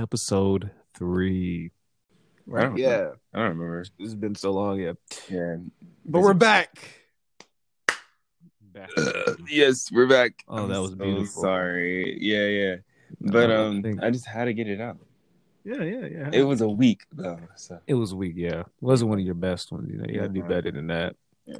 episode three. I don't Yeah, I don't remember. it's been so long. Yeah, Yeah. but we're back. Back. yes, we're back. Oh, that was so beautiful. Sorry. Yeah, yeah. But I um think- I just had to get it out. Yeah, yeah, yeah. It was a week though. So It was weak, yeah. It wasn't one of your best ones. You know, you gotta do Yeah. better than that. Yeah.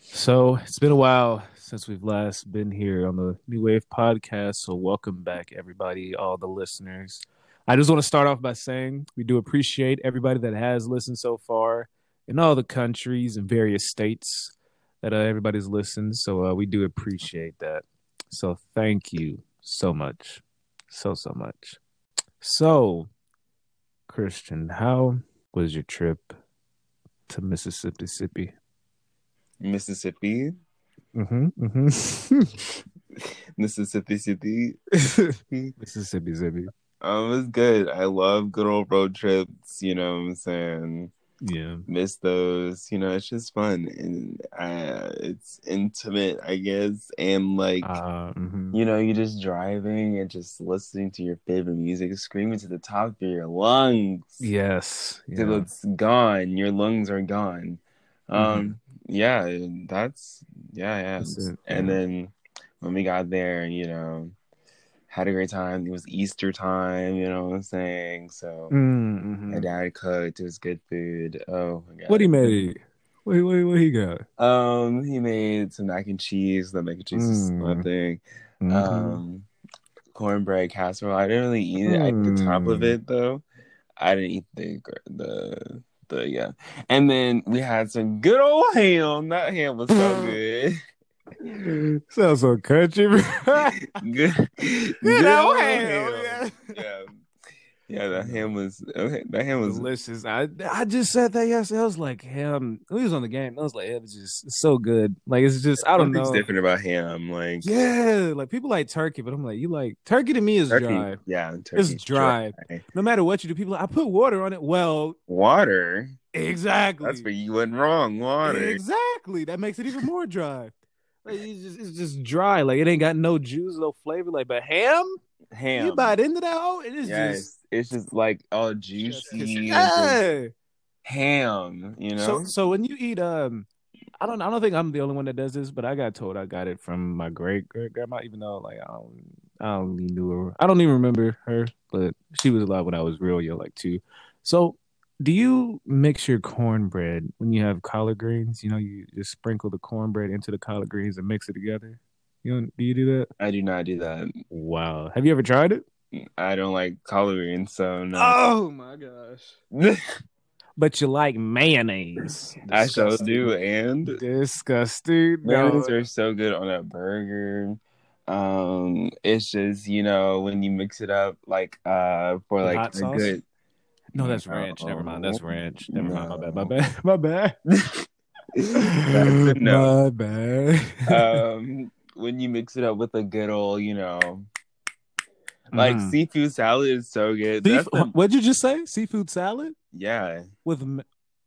So it's been a while since we've last been here on the New Wave podcast. So welcome back, everybody, all the listeners. I just want to start off by saying we do appreciate everybody that has listened so far in all the countries and various states that uh, everybody's listened. So uh, we do appreciate that. So thank you so much, so so much. So, Christian, how was your trip to Mississippi? Mississippi? Mississippi. Mm-hmm. Mm-hmm. Mississippi City. Mississippi, Mississippi. Um, it's good. I love good old road trips, you know what I'm saying? Yeah. Miss those, you know, it's just fun and uh it's intimate, I guess, and like Uh, mhm. you know, you're just driving and just listening to your favorite music, screaming to the top of your lungs. Yes. till Yeah. it's gone. Your lungs are gone. Mm-hmm. Um, yeah, that's yeah, yeah. That's it, And yeah. then when we got there, you know, had a great time. It was Easter time, you know what I'm saying? So Mm, my dad cooked. It was good food. Oh my god. What he made? What, what, what he got? Um, he made some mac and cheese. The mac and cheese is my Mm. thing. Mhm. Um, cornbread casserole. I didn't really eat it. I ate the top of Mm. it though. I didn't eat the the the yeah. And then we had some good old ham. That ham was so good. Sounds so country. bro. good, Good old ham. Yeah. Yeah, yeah. That ham was okay. That ham was Delicious. I I just said that yesterday. I was like, ham. We was on the game. I was like, it was just so good. Like it's just I don't something's know. different about ham. Like Yeah, like people like turkey, but I'm like, you like turkey to me is turkey. dry. Yeah, turkey. It's dry. No matter what you do, people like, I put water on it. Well, Water. exactly. That's where you went wrong. Water. Exactly. That makes it even more dry. Like it's just, it's just dry. Like it ain't got no juice, no flavor. Like, but ham, Ham. you bite into that hole, and it's yes, just it's just like all juicy. and just yeah. ham, you know. So, so when you eat, um, I don't, I don't think I'm the only one that does this, but I got told I got it from my great great grandma, even though like I don't, I don't really knew her. I don't even remember her, but she was alive when I was real young, like two. So, do you mix your cornbread when you have collard greens? You know, you just sprinkle the cornbread into the collard greens and mix it together. You don't, do you do that? I do not do that. Wow. Have you ever tried it? I don't like collard greens, so no. Oh my gosh. But you like mayonnaise. I so Disgusting. do, and Disgusting. No. mayonnaise are so good on a burger. Um, it's just you know when you mix it up like uh for like a good. No, that's ranch. Never mind. That's ranch. Never mind. My bad. My bad. My bad. No. My bad. um, when you mix it up with a good old, you know, like Mhm. seafood salad is so good. Beef, That's the- what'd you just say? Seafood salad yeah, with. ma-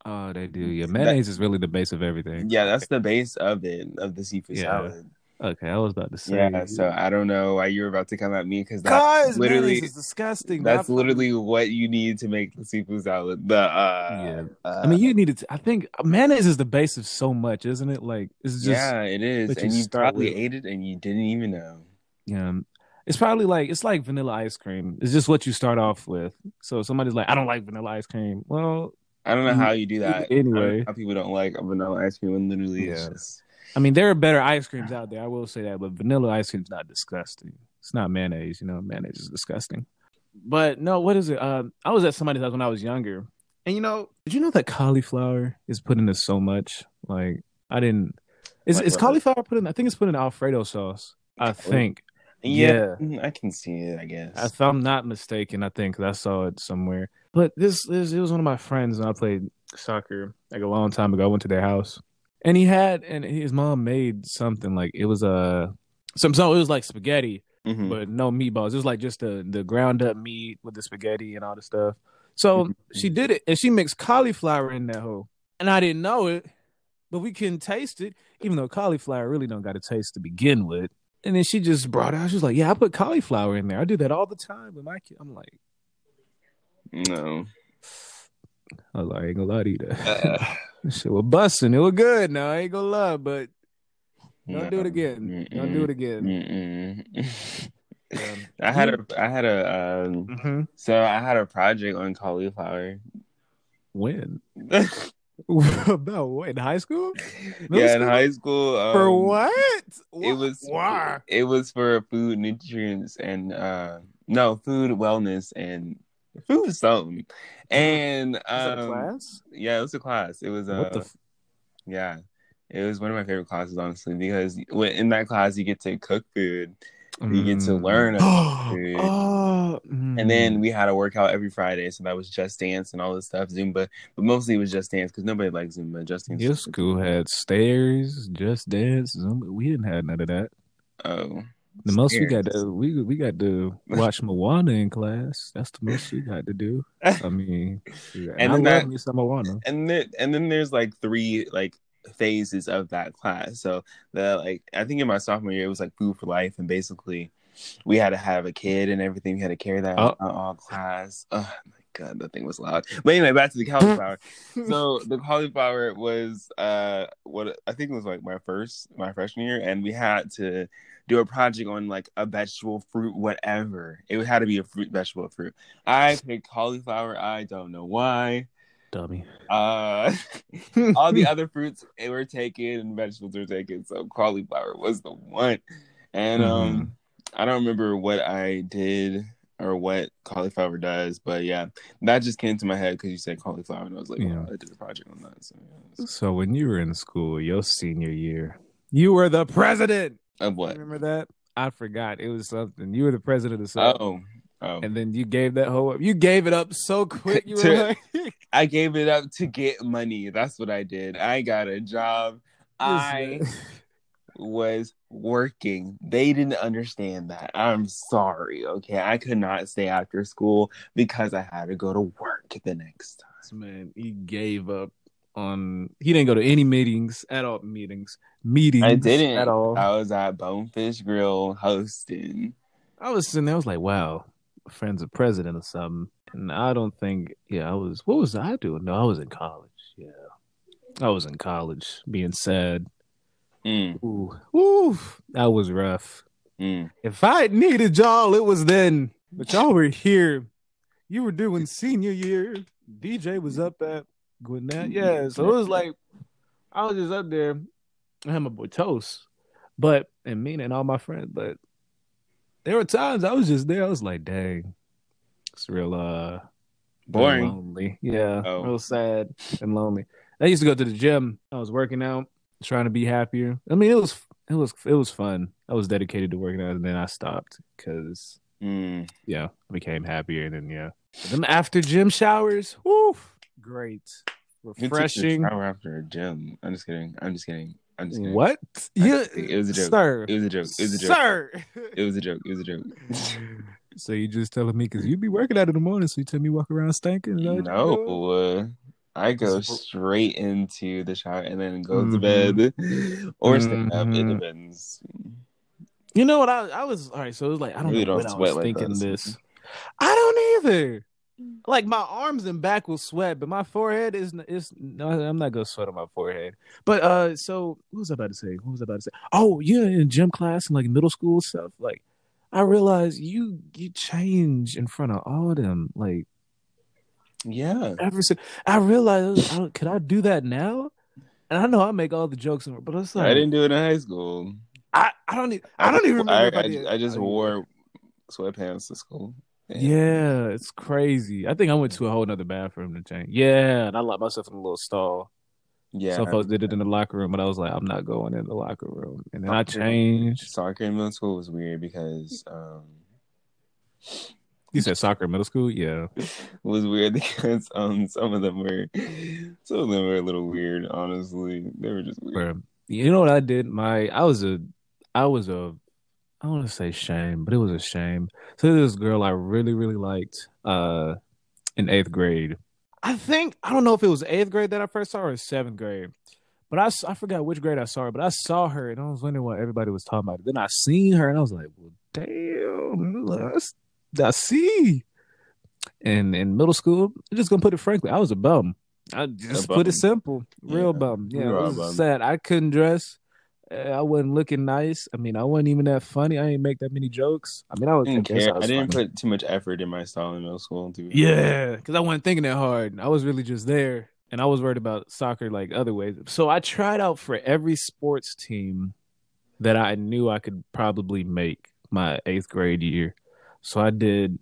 Oh, they do. Yeah, mayonnaise is really the base of everything. yeah, that's the base of it of the seafood Yeah. salad. Okay, I was about to say. Yeah, so I don't know why you're about to come at me because that's literally mayonnaise is disgusting. that's but I- literally what you need to make the seafood salad. The uh, Yeah. uh, I mean, you needed. To, I think mayonnaise is the base of so much, isn't it? Like it's just. yeah, it is, what you and you probably with. ate it and you didn't even know. Yeah. It's probably like it's like vanilla ice cream. It's just what you start off with. So if somebody's like, I don't like vanilla ice cream. Well, I don't know how you do that. anyway. I don't know how people don't like vanilla ice cream when literally it's just I mean, there are better ice creams out there. I will say that, but vanilla ice cream's not disgusting. It's not mayonnaise. You know, mayonnaise is disgusting. But no, what is it? Um, I was at somebody's house when I was younger, and you know, did you know that cauliflower is put into so much? Like, I didn't. Is Like is cauliflower put in? I think it's put in Alfredo sauce. I think. yeah, I can see it. I guess. If I'm not mistaken, I think 'cause I saw it somewhere. But this, this it was one of my friends, and I played soccer like a long time ago. I went to their house, and he had, and his mom made something like it was a some so it was like spaghetti, Mhm. but no meatballs. It was like just the the ground up meat with the spaghetti and all the stuff. So she did it, and she mixed cauliflower in that hole, and I didn't know it, but we couldn't taste it, even though cauliflower really don't got a taste to begin with. And then she just brought it out. She was like, "Yeah, I put cauliflower in there. I do that all the time with my kid." I'm like, No. I was like, I ain't gonna lie to you. Uh, shit was busting. It was good. Now I ain't gonna lie, but don't do it again. Don't do it again. Yeah. I had a I had a um, Mm-hmm. so I had a project on cauliflower. When? About what? In high school? Middle yeah, in high school. Um, For what? It was why? it was for food nutrients and uh no food wellness and food something. And a um, class? yeah, it was a class. It was uh what the? F- yeah. It was one of my favorite classes, honestly, because in that class you get to cook food, you get to Mm. learn about food. oh, And then we had a workout every Friday, so that was just dance and all this stuff, Zumba. But mostly it was just dance because nobody likes Zumba. Just dance. your school had stairs, just dance. Zumba. We didn't have none of that. Oh, The most we got to we we got to watch Moana in class. That's the most we got to do. I mean, yeah. And I then love that- me some Moana. and then and then there's like three like phases of that class. So the like I think in my sophomore year it was like food for life, and basically we had to have a kid and everything. We had to carry that Oh. out all class. Oh my god, that thing was loud. But anyway, back to the cauliflower. so the cauliflower was uh what I think it was like my first my freshman year, and we had to do a project on like a vegetable, fruit, whatever. It had to be a fruit, vegetable, fruit. I picked cauliflower. I don't know why. Dummy. Uh, all the other fruits were taken and vegetables were taken, so cauliflower was the one. And um, I don't remember what I did or what cauliflower does, but yeah, that just came to my head because you said cauliflower, and I was like, Yeah. wow, I did a project on that. So, yeah. So when you were in school, your senior year, you were the president. Of what? Remember that? I forgot. It was something. You were the president of something. Oh, oh. And then you gave that whole up. You gave it up so quick. You were To- like, I gave it up to get money. That's what I did. I got a job. I was working. They didn't understand that. I'm sorry. Okay. I could not stay after school because I had to go to work the next time. This man, he gave up on. He didn't go to any meetings at all. Meetings, meetings. I didn't at all. I was at Bonefish Grill hosting. I was sitting there. I was like, wow, friend's of president or something. And I don't think. Yeah, I was. What was I doing? No, I was in college. Yeah, I was in college, being sad. Mm, Ooh, ooh, that was rough. mm. If I needed y'all, it was then. But y'all were here. You were doing senior year. DJ was up at Gwinnett. Yeah, so it was like I was just up there. I had my boy Toast, but and me and all my friends. But there were times I was just there. I was like, dang, it's real uh Boring. lonely. Yeah, Oh. real sad and lonely. I used to go to the gym. I was working out, trying to be happier. I mean, it was it was it was fun. I was dedicated to working out, and then I stopped because Mm. yeah, I became happier. And then yeah, but them after gym showers, woo, great, refreshing. shower after a gym. I'm just kidding. I'm just kidding. I'm just kidding. What? Yeah, It was a joke. sir. It was a joke. It was a joke. Sir. It was a joke. It was a joke. so you just telling me because you'd be working out in the morning, so you tell me walk around stinking? Is that what you do? No, uh, I go So- straight into the shower and then go to Mhm. bed or stand up. It Mhm. depends. You know what? I I was all right. So it was like I don't Really know don't when I sweat was like thinking that. this. I don't either. Like my arms and back will sweat, but my forehead is is no. I'm not gonna sweat on my forehead. But uh, so what was I about to say? What was I about to say? Oh, yeah, in gym class and like middle school stuff. Like I realized you you change in front of all of them. Like Yeah. ever since I realized, I don't- could I do that now? And I know I make all the jokes, but it's like I didn't do it in high school. I, I don't even I don't even remember. I, I, did. I just wore sweatpants to school. Yeah, it's crazy. I think I went to a whole other bathroom to change. Yeah, and I locked myself in a little stall. Yeah. Some folks did it in the locker room, but I was like, I'm not going in the locker room. And then I Okay. changed. Soccer in middle school was weird because um, You said soccer middle school? Yeah. it was weird because um, some of them were some of them were a little weird. Honestly, they were just weird. You know what I did? My I was a I was a I want to say shame, but it was a shame. So this girl I really, really liked uh in eighth grade. I think I don't know if it was eighth grade that I first saw her or seventh grade. But I, I forgot which grade I saw her, but I saw her and I was wondering what everybody was talking about. Then I seen her and I was like, well, damn, that's- I see. And in middle school, I'm just gonna put it frankly, I was a bum. I just put it simple, real Yeah. bum. Yeah, it was bum. sad. I couldn't dress. Uh, I wasn't looking nice. I mean, I wasn't even that funny. I didn't make that many jokes. I mean, I, was, I didn't I, care. I, I, didn't funny. put too much effort in my style in middle school. To be Yeah, because I wasn't thinking that hard. I was really just there, and I was worried about soccer like other ways. So I tried out for every sports team that I knew I could probably make my eighth grade year. So I did.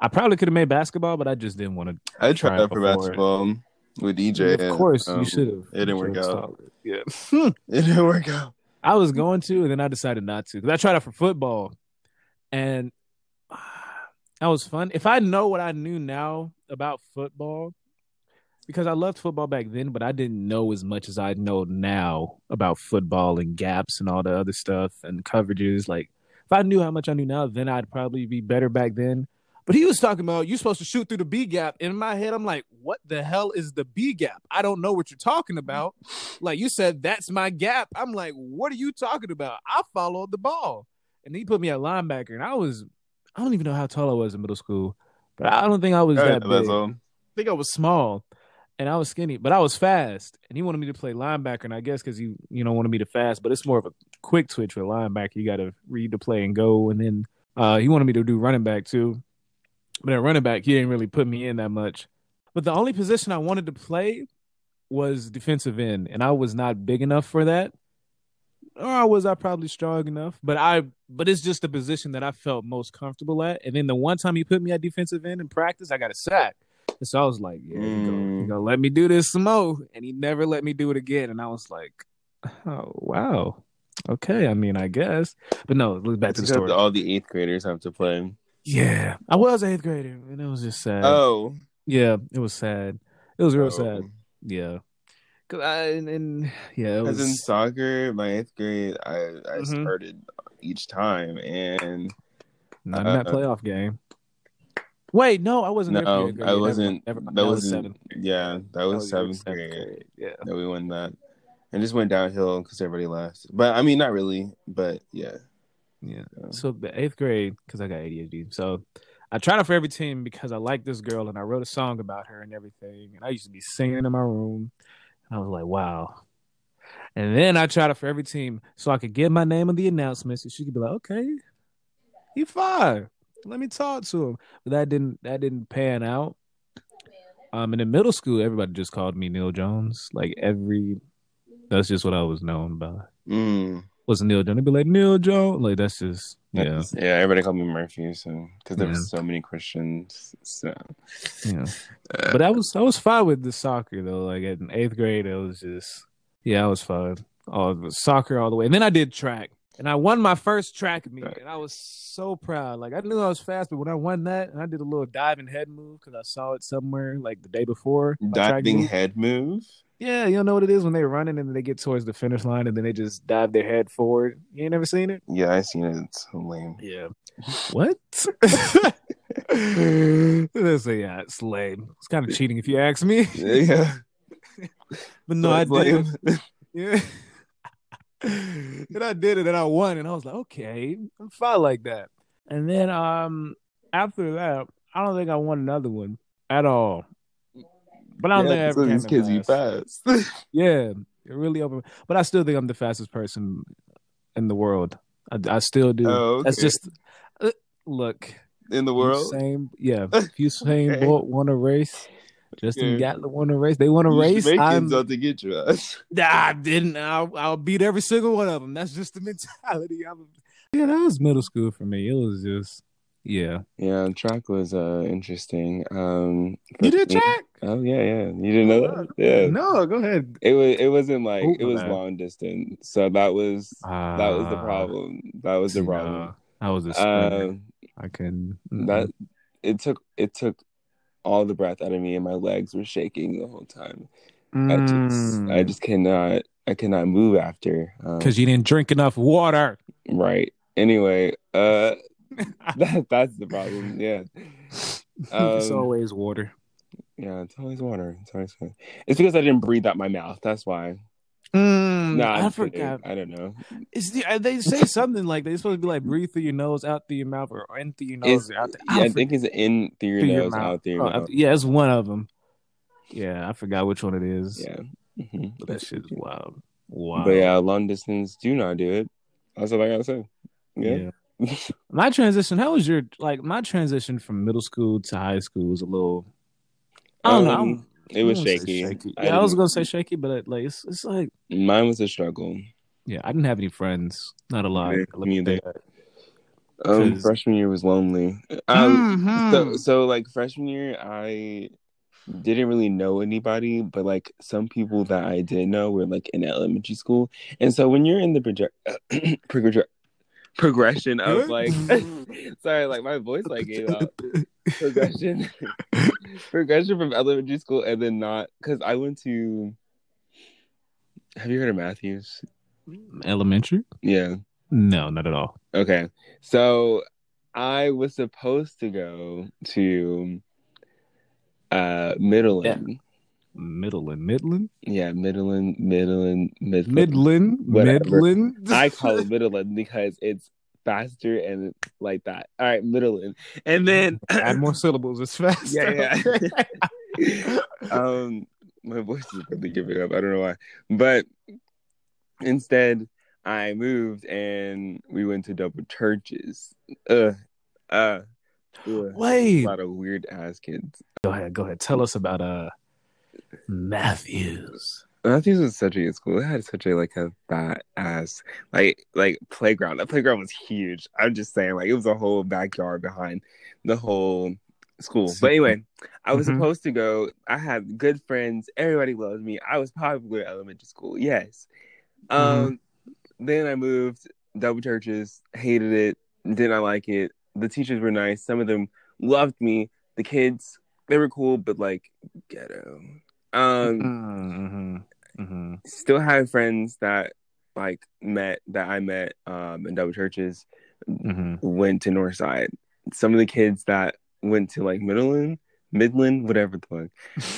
I probably could have made basketball, but I just didn't want to. I tried for basketball with EJ. of and, course, um, you should have. It didn't work out. Yeah, It didn't work out. I was going to, and then I decided not to because I tried out for football, and that was fun. If I know what I knew now about football, because I loved football back then, but I didn't know as much as I know now about football and gaps and all the other stuff and coverages. Like, if I knew how much I knew now, then I'd probably be better back then. But he was talking about you're supposed to shoot through the B gap. In my head, I'm like, what the hell is the B gap? I don't know what you're talking about. Like you said, that's my gap. I'm like, what are you talking about? I followed the ball. And he put me at linebacker, and I was, I don't even know how tall I was in middle school, but I don't think I was that big. I think I was small and I was skinny, but I was fast. And he wanted me to play linebacker, and I guess because he, you know, wanted me to fast, but it's more of a quick twitch with linebacker. You got to read the play and go. And then uh, he wanted me to do running back too, but at running back, he didn't really put me in that much. But the only position I wanted to play was defensive end, and I was not big enough for that. Or was I probably strong enough? But I, but it's just the position that I felt most comfortable at. And then the one time he put me at defensive end in practice, I got a sack. So I was like, yeah, you gonna, Mm. you gonna let me do this some more. And he never let me do it again. And I was like, oh, wow. Okay. I mean, I guess. But no, let's back to the story. all the eighth graders have to play. Yeah. I was eighth grader. And it was just sad. Oh, Yeah. It was sad. It was real Oh. sad. Yeah. Cause I, and, and yeah, it As in soccer, my eighth grade, I I Mhm. started each time, and Not in that uh, playoff game. Wait, no, I wasn't no, grade. I wasn't. Never mind. That was wasn't. Yeah, that That was was seventh grade Yeah. that we won that, and just went downhill because everybody left. But I mean, not really. But yeah, Yeah. Yeah. So the eighth grade, because I got ADHD. So I tried out for every team because I like this girl and I wrote a song about her and everything. And I used to be singing in my room. And I was like, wow. And then I tried out for every team so I could get my name on the announcements and she could be like, okay, he fine. Let me talk to him. But that didn't that didn't pan out. Um, and in middle school, everybody just called me Neil Jones. Like every, that's just what I was known by. mm. Was Neil Jones? They'd be like Neil Jones. Like that's just yeah. Yeah. Everybody called me Murphy, so because there Yeah. was so many Christians. So, Yeah. uh, But I was I was fine with the soccer though. Like in eighth grade, it was just yeah, I was fine. Oh, it was soccer all the way. And then I did track, and I won my first track meet, and I was so proud. Like I knew I was fast, but when I won that, and I did a little diving head move because I saw it somewhere like the day before. diving head move. Yeah, you know what it is when they're running and they get towards the finish line and then they just dive their head forward. You ain't never seen it? Yeah, I seen it. It's so lame. Yeah. What? Let's say yeah, it's lame. It's kind of cheating if you ask me. Yeah, But no, I it's did. lame. Yeah. And I did it and I won and I was like, okay, I'm fine like that. And then um after that, I don't think I won another one at all. But I don't Yeah, think I ever these kids last. fast. Yeah, it really opened. But I still think I'm the fastest person in the world. I, I still do. Oh, That's just uh, look. in the world. Same, yeah. If Usain Okay. Bolt won a race, Justin Okay. Gatlin won a race. They want a race. I'm, out to get you. Nah, I didn't. I'll, I'll beat every single one of them. That's just the mentality. I'm, yeah, that was middle school for me. It was just, yeah. yeah, track was uh interesting. Um, You did track? Oh yeah, yeah. You didn't know that? Yeah. No, go ahead. It was. It wasn't like Ooh, it was man. long distance, so that was that was the Ah, problem. That was the problem. I was a sprinter. Um, I couldn't. that it took it took all the breath out of me, and my legs were shaking the whole time. I just I just cannot I cannot move after. Um, because you didn't drink enough water. right. Anyway, uh, that that's the problem. Yeah. it's Um, always water. Yeah, it's always water. It's always fun. It's because I didn't breathe out my mouth. That's why. Mm, Nah, I I'm forgot. I don't know. It's the, uh, they say something like they're supposed to be like breathe through your nose, out through your mouth, or in through your nose, out through, yeah, I think it's in through your through nose, mouth. out through your Oh, mouth. yeah, it's one of them. Yeah, I forgot which one it is. Yeah. Mhm. but that shit is wild. Wow. But yeah, long distance, do not do it. That's all I gotta say. Yeah. my transition. How was your like my transition from middle school to high school was a little. I don't know. I Um, don't- it was I don't wanna say shaky. Yeah, I, was gonna say shaky, but it, like it's, it's like Mine was a struggle. yeah, I didn't have any friends. Not a lot. Yeah, Let me me either. say that. Um, 'Cause- freshman year was lonely. Um, Mhm. so so like freshman year, I didn't really know anybody, but like some people that I did know were like in elementary school, and so when you're in the proje- progr- progression of like, sorry, like my voice like gave up progression, progression from elementary school, and then not because I went to. Have you heard of Matthews? Elementary? Yeah. No, not at all. Okay. So I was supposed to go to uh Midland. Midland, Midland, Yeah, Midland, Midland, Midland. Midland, Whatever. Midland. I call it Midland because it's faster and like that. All right, Midland. And then add more syllables. It's fast. Yeah, yeah. um my voice is really giving up. I don't know why. But instead I moved and we went to double churches. Uh uh ugh. a lot of weird ass kids. Go ahead. Go ahead. Tell us about uh Matthews. Matthews was such a good school. It had such a like a fat ass like like playground. That playground was huge. I'm just saying, like it was a whole backyard behind the whole school. But anyway, I was Mhm. supposed to go. I had good friends. Everybody loved me. I was popular at elementary school. Yes. Um. Then I moved. Double churches. Hated it. Did not like it. The teachers were nice. Some of them loved me. The kids, they were cool, but like ghetto. Um Mm-hmm. Mm-hmm. still have friends that like met that I met um in double churches Mm-hmm. went to Northside. Some of the kids that went to like Midland, Midland, whatever the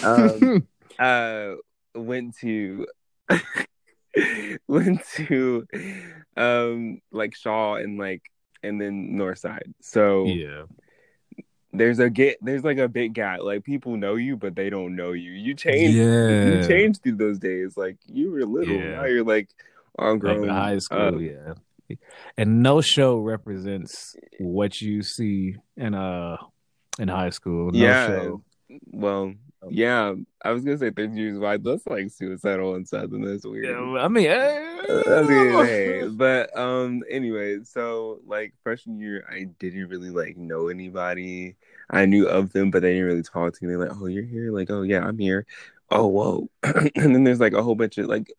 fuck, um, uh, went to went to um like Shaw and like and then Northside. So yeah. There's a get there's like a big gap. Like people know you, but they don't know you. You change. Yeah. You changed through those days. Like you were little. Yeah. Now you're like Like grown. in high school, Uh, yeah. And no show represents what you see in uh in high school. No yeah. show. Well, yeah. I was gonna say thirteen Reasons Why. That's like suicidal and stuff, and that's weird. Yeah, I mean, I mean, hey, but um, anyway, so like freshman year, I didn't really like know anybody. I knew of them, but they didn't really talk to me. They're like, "Oh, you're here?" Like, "Oh, yeah, I'm here." Oh, whoa! and then there's like a whole bunch of like,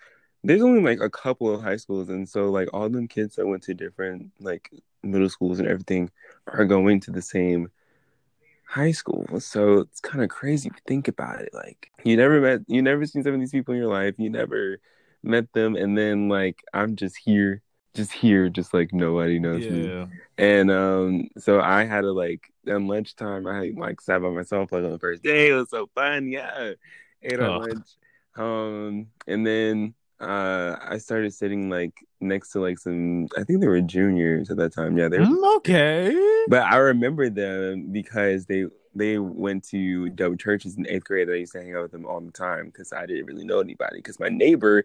there's only like a couple of high schools, and so like all them kids that went to different like middle schools and everything are going to the same high school. So it's kind of crazy to think about it. Like, you never met, you never seen some of these people in your life. You never met them and then like i'm just here just here just like nobody knows me and um so i had to like on lunchtime i like sat by myself like on the first day it was so fun yeah ate Oh. lunch um and then uh i started sitting like next to like some i think they were juniors at that time yeah they were Mm, okay. but I remember them because they they went to double churches in eighth grade. I used to hang out with them all the time because I didn't really know anybody. Because my neighbor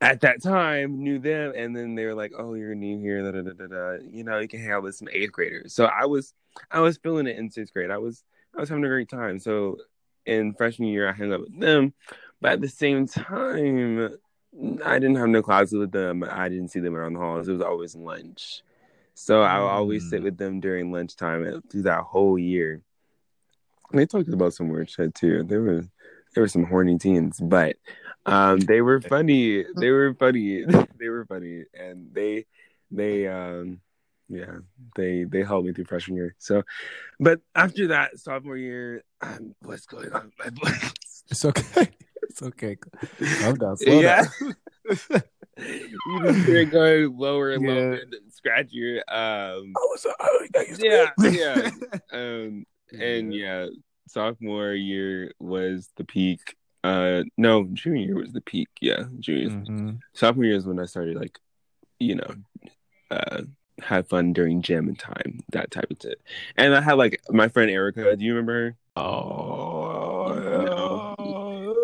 at that time knew them, and then they were like, "Oh, you're new here, da, da, da, da, da. you know, you can hang out with some eighth graders." So I was I was feeling it in sixth grade. I was I was having a great time. So in freshman year, I hung out with them, but at the same time. I didn't have no classes with them. I didn't see them around the halls. It was always lunch. So I would always sit Mm. with them during lunchtime through that whole year. They talked about some weird shit too. There were there were some horny teens, but um, they were funny. They were funny. they were funny, and they they um, yeah they they helped me through freshman year. So, but after that sophomore year, um, what's going on? with My voice? It's okay. It's okay. Calm down. Slow Yeah. down. you just hear it going lower and lower Yeah. and scratchier. Um, I was, I to yeah, yeah. Um, and yeah, sophomore year was the peak. Uh, no, junior year was the peak. Yeah, junior. Mhm. Sophomore year is when I started like, you know, uh, have fun during gym and time, that type of shit. And I had like my friend Erica. Do you remember her? Oh,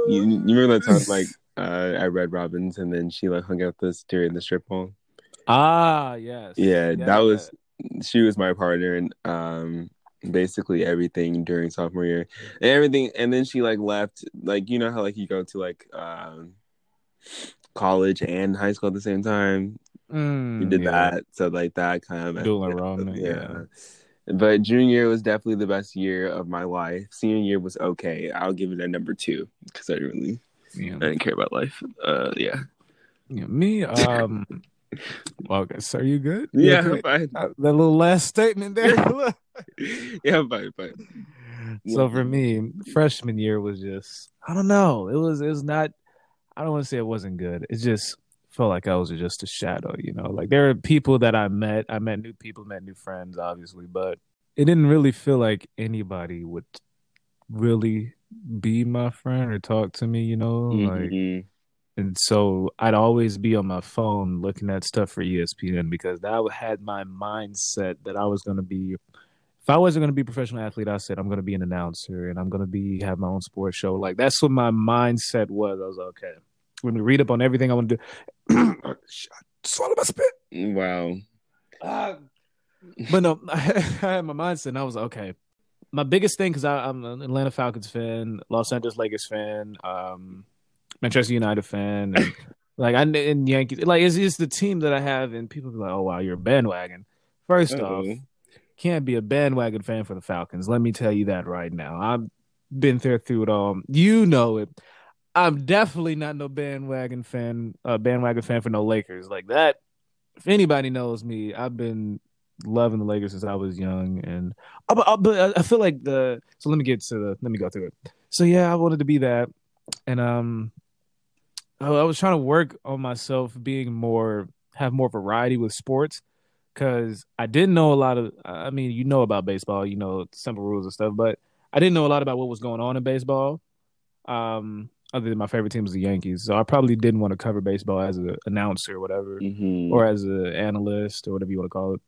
You, you remember that time like uh, I read Robbins and then she like hung out with us during the strip mall? ah, yes, Yeah, that was she was my partner and um basically everything during sophomore year. And everything and then she like left like you know how like you go to like um college and high school at the same time? Mm, we did yeah. that so like that kind of Dual enrollment, but junior year was definitely the best year of my life senior year was okay i'll give it a number two because i didn't really Yeah. i didn't care about life uh yeah Yeah, me, um, well, okay, so you good? You yeah okay? fine. Uh, that little last statement there. Yeah fine fine so for me, freshman year was just I don't know. It was it was not. I don't want to say it wasn't good. It just felt like I was just a shadow. You know, like there are people that I met. I met new people, met new friends, obviously, but it didn't really feel like anybody would really be my friend or talk to me. You know, like Mhm. and so I'd always be on my phone looking at stuff for ESPN because that had my mindset that I was going to be. If I wasn't going to be a professional athlete, I said I'm going to be an announcer and I'm going to be have my own sports show. Like that's what my mindset was. I was like, okay. When we read up on everything I want to do, swallow my spit. wow But no, I had my mindset. And I was like, okay. My biggest thing because I'm an Atlanta Falcons fan, Los Angeles Lakers fan, um, Manchester United fan, and like I and Yankees. Like it's just the team that I have, and people be like, "Oh wow, you're a bandwagon." 1st off, can't be a bandwagon fan for the Falcons. Let me tell you that right now. I've been there through it all. You know it. I'm definitely not no bandwagon fan. Uh, bandwagon fan for no Lakers like that. If anybody knows me, I've been loving the Lakers since I was young, and uh, but, uh, but I feel like the. So let me get to the. Let me go through it. So yeah, I wanted to be that, and um, I I was trying to work on myself being more, have more variety with sports because I didn't know a lot of. I mean, you know about baseball, you know simple rules and stuff, but I didn't know a lot about what was going on in baseball. Um, other than my favorite team was the Yankees, so I probably didn't want to cover baseball as an announcer or whatever, Mhm. or as an analyst or whatever you want to call it.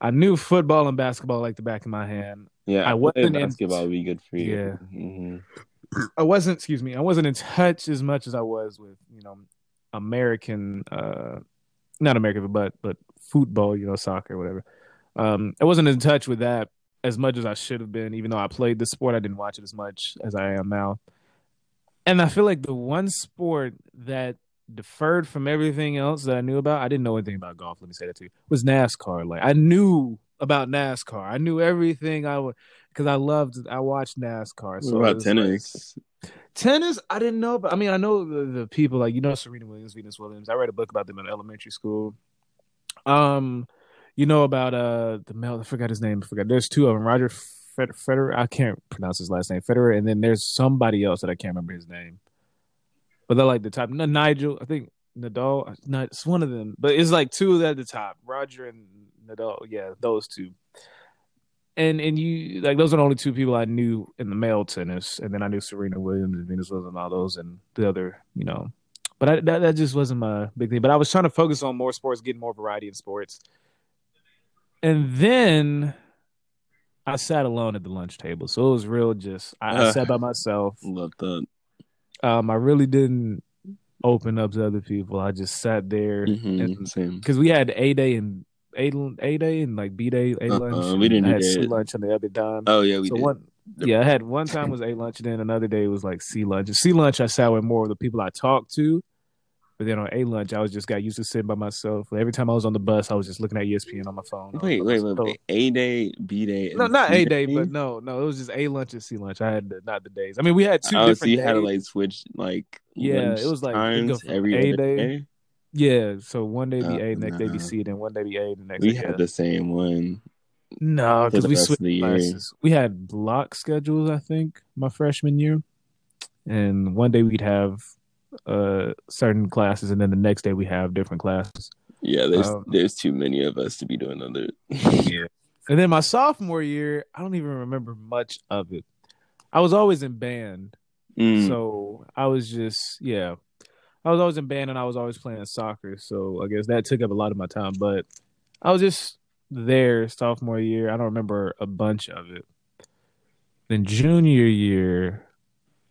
I knew football and basketball like the back of my hand. yeah, I I wasn't in- basketball would be good for you. Yeah. Mhm. I wasn't, excuse me, I wasn't in touch as much as I was with, you know, American, uh, not American, but but football, you know, soccer, whatever. Um, I wasn't in touch with that as much as I should have been, even though I played the sport. I didn't watch it as much as I am now. And I feel like the one sport that deferred from everything else that I knew about, I didn't know anything about golf. Let me say that too. Was NASCAR. Like I knew about NASCAR. I knew everything I would because I loved. I watched NASCAR. So it about was like- tennis? Tennis, I didn't know, but I mean, I know the, the people like you know Serena Williams, Venus Williams. I read a book about them in elementary school. Um, you know about uh the male. I forgot his name. I forgot. There's two of them. Roger Fed- Federer. I can't pronounce his last name. Federer, and then there's somebody else that I can't remember his name. But they're like the top. No, Nigel, I think Nadal. Not it's one of them, but it's like two at the top. Roger and Nadal. Yeah, those two and and you like those are the only two people I knew in the male tennis, and then I knew Serena Williams and Venus Williams and all those, and the other, you know. But I, that that just wasn't my big thing. But I was trying to focus on more sports, getting more variety in sports, and then I sat alone at the lunch table, so it was real. Just I, I Uh. sat by myself. Love that. Um, I really didn't open up to other people. I just sat there Mhm, Same. because we had A day and A A day and like B day A Uh-uh, lunch. we didn't I do had C lunch on the other time. Oh yeah, we so did. one, yeah, I had one time was A lunch, and then another day was like C lunch. And C lunch, I sat with more of the people I talked to, but then on A lunch, I was just got used to sitting by myself. Every time I was on the bus, I was just looking at ESPN on my phone. Wait, wait, wait, wait. A day, B day. No, not A day, but no, no, it was just A lunch and C lunch. I had the, not the days. I mean, we had two Oh, so different you days. had to like switch like Yeah, it was like, it'd times from every A day. day. yeah, so one day be Uh, A, next day be nah. C, then one day be A, the next We day. had yeah. the same one. No, because we switched classes. We had block schedules, I think, my freshman year, and one day we'd have uh certain classes, and then the next day we have different classes. Yeah, there's Um, there's too many of us to be doing other. Yeah. And then my sophomore year, I don't even remember much of it. I was always in band, Mm. So I was just yeah. I was always in band and I was always playing soccer. So I guess that took up a lot of my time. But I was just there sophomore year. I don't remember a bunch of it. Then junior year,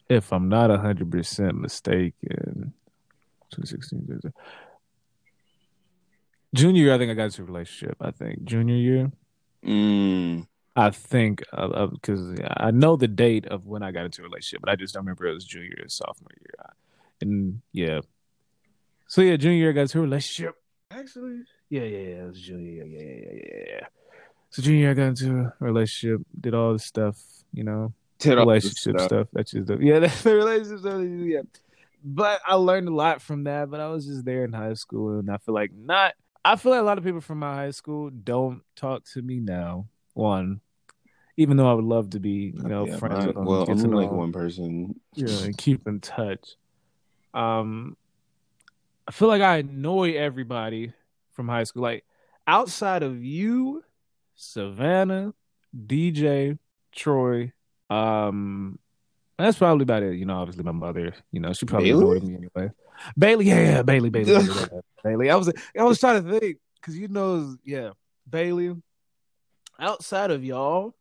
if I'm not hundred percent mistaken, 2016. Junior year, I think I got into a relationship. I think junior year. Mm. I think because I know the date of when I got into a relationship, but I just don't remember it was junior or sophomore year. And yeah, so yeah, junior year I got into a relationship. Actually, yeah, yeah, yeah, it was junior year. Yeah, yeah, yeah, yeah. So junior year I got into a relationship, did all the stuff, you know, this relationship stuff. That's just the, yeah, the relationship stuff. Yeah, but I learned a lot from that. But I was just there in high school, and I feel like not. I feel like a lot of people from my high school don't talk to me now. One, even though I would love to be, you know, Yeah, friends mine- with them, well, only like them, one person. yeah, and keep in touch. Um, I feel like I annoy everybody from high school. Like outside of you, Savannah, DJ, Troy, um, that's probably about it. You know, obviously my mother. You know, she probably Bailey? annoyed me anyway. Bailey, yeah, yeah, Bailey, Bailey, Bailey, Bailey, Bailey. I was, I was trying to think because you know, yeah, Bailey. Outside of y'all,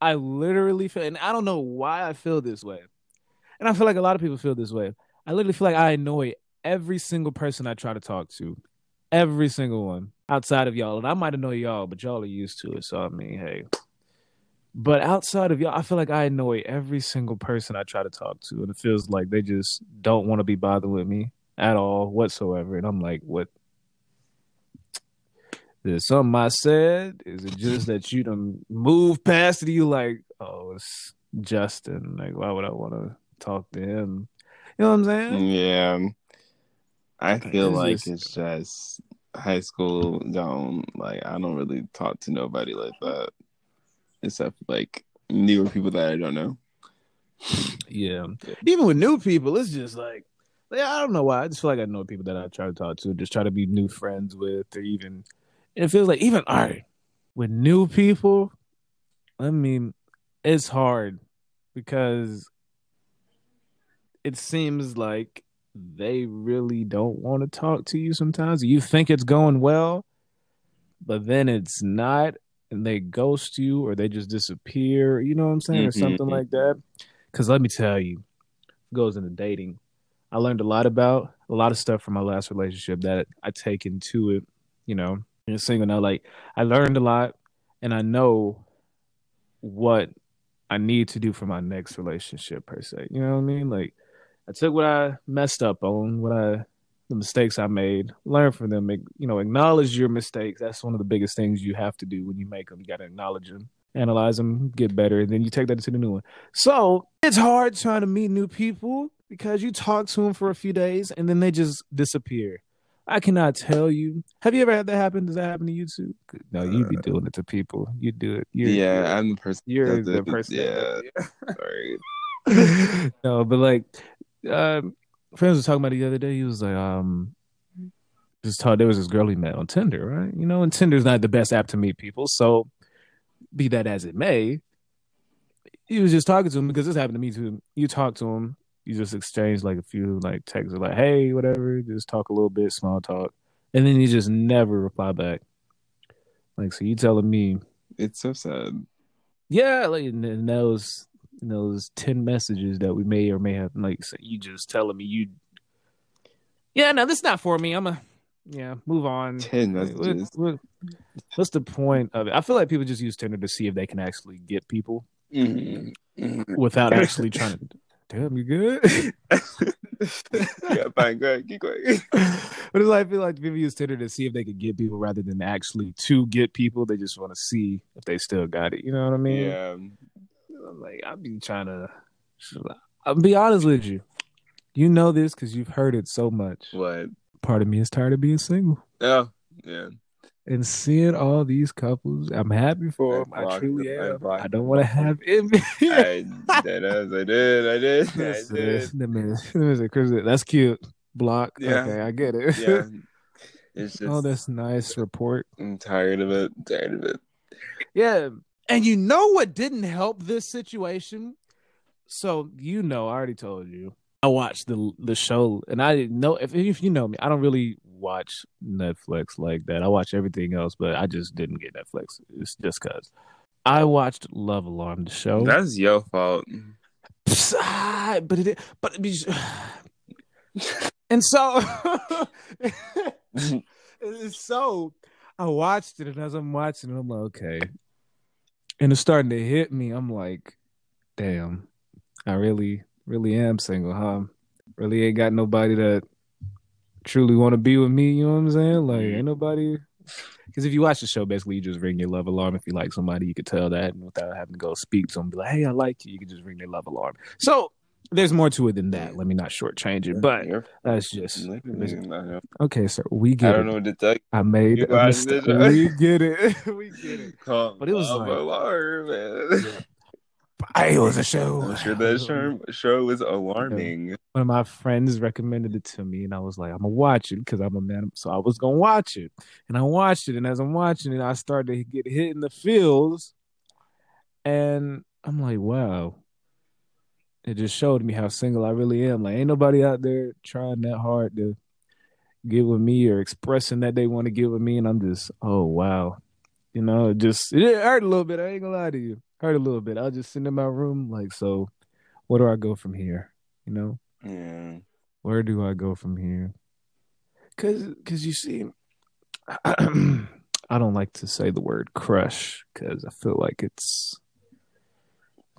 I literally feel, and I don't know why I feel this way, and I feel like a lot of people feel this way. I literally feel like I annoy every single person I try to talk to, every single one outside of y'all, and I might annoy y'all, but y'all are used to it. So I mean, hey. But outside of y'all, I feel like I annoy every single person I try to talk to, and it feels like they just don't want to be bothered with me at all whatsoever. And I'm like, what? Is it something I said? Is it just that you done move past it? You like, oh, it's Justin. Like, why would I want to talk to him? You know what I'm saying? Yeah, I feel It's like just- it's just high school. Don't like. I don't really talk to nobody like that, except like newer people that I don't know. Yeah. Even with new people, it's just like, like, I don't know why. I just feel like I know people that I try to talk to, just try to be new friends with, or even, it feels like, even, all right, with new people, I mean, it's hard because it seems like they really don't want to talk to you sometimes. You think it's going well, but then it's not, and they ghost you or they just disappear, you know what I'm saying, or Mhm. something like that. Because let me tell you, goes into dating. I learned a lot about a lot of stuff from my last relationship that I take into it, you know, and single now. Like I learned a lot and I know what I need to do for my next relationship per se. You know what I mean? Like I took what I messed up on, what I the mistakes I made, learn from them, you know, acknowledge your mistakes. That's one of the biggest things you have to do when you make them. You got to acknowledge them, analyze them, get better, and then you take that to the new one. So it's hard trying to meet new people because you talk to them for a few days and then they just disappear. I cannot tell you. Have you ever had that happen? Does that happen to you too? No, you be doing it to people. You do it. You're, yeah, I'm the person. you're that- the that- person. Yeah, sorry. no, but like, um, friends was talking about it the other day. He was like, um, just told there was this girl he met on Tinder, right? You know, and Tinder's not the best app to meet people. So, be that as it may, he was just talking to him because this happened to me too. You talk to him, you just exchange like a few like texts, like "Hey, whatever," just talk a little bit, small talk, and then you just never reply back. Like, so you telling me It's so sad. yeah, like in, in those in those ten messages that we may or may have like so you just telling me you Yeah, no, this is not for me. I'm a yeah, move on. Ten Like, what- what- what's the point of it? I feel like people just use Tinder to see if they can actually get people Mhm. Mhm. without actually trying to damn you good. yeah, fine. Go ahead. Keep going. but it's like I feel like people use Tinder to see if they could get people rather than actually to get people. They just want to see if they still got it. You know what I mean? Yeah. I'm like I be trying to. I'll be honest with you. You know this because you've heard it so much. What? Part of me is tired of being single Oh, yeah. and seeing all these couples. I'm happy for them. I truly them. Am. I don't want to have envy. I, I did. I did. I Listen, did. let me say, That's cute. Block. Yeah. Okay, I get it. Yeah. It's oh, just. oh, that's nice report. I'm tired of it. Tired of it. Yeah. And you know what didn't help this situation? so you know, I already told you. I watched the the show, and I didn't know if if you know me, I don't really watch Netflix like that. I watch everything else, but I just didn't get Netflix. It's just cause I watched Love Alarm, the show. That's your fault. Ah, but it, but it and so, so I watched it, and as I'm watching it, I'm like, okay, and it's starting to hit me. I'm like, damn, I really, really am single, huh? Really ain't got nobody that truly want to be with me. You know what I'm saying? Like, ain't nobody. Because if you watch the show, basically you just ring your love alarm. If you like somebody, you could tell that and without having to go speak to them. Be like, hey, I like you. You can just ring their love alarm. So there's more to it than that. Let me not shortchange it, but that's just I don't okay, sir. We get it. know what to tell you. I made You a mistake. We get it. we get it. Call But it was like- alarm, man. I was a show. I'm sure that show, show was alarming. One of my friends recommended it to me, and I was like, I'm gonna watch it because I'm a man. So I was gonna watch it, and I watched it, and as I'm watching it, I started to get hit in the feels, and I'm like, wow. It just showed me how single I really am. Like, ain't nobody out there trying that hard to get with me or expressing that they want to get with me, and I'm just, oh wow, you know, it just it hurt a little bit. I ain't gonna lie to you, hurt a little bit. I was just sitting in my room, like, so where do I go from here? You know, Yeah. where do I go from here? Cause, cause you see, I don't like to say the word crush because I feel like it's,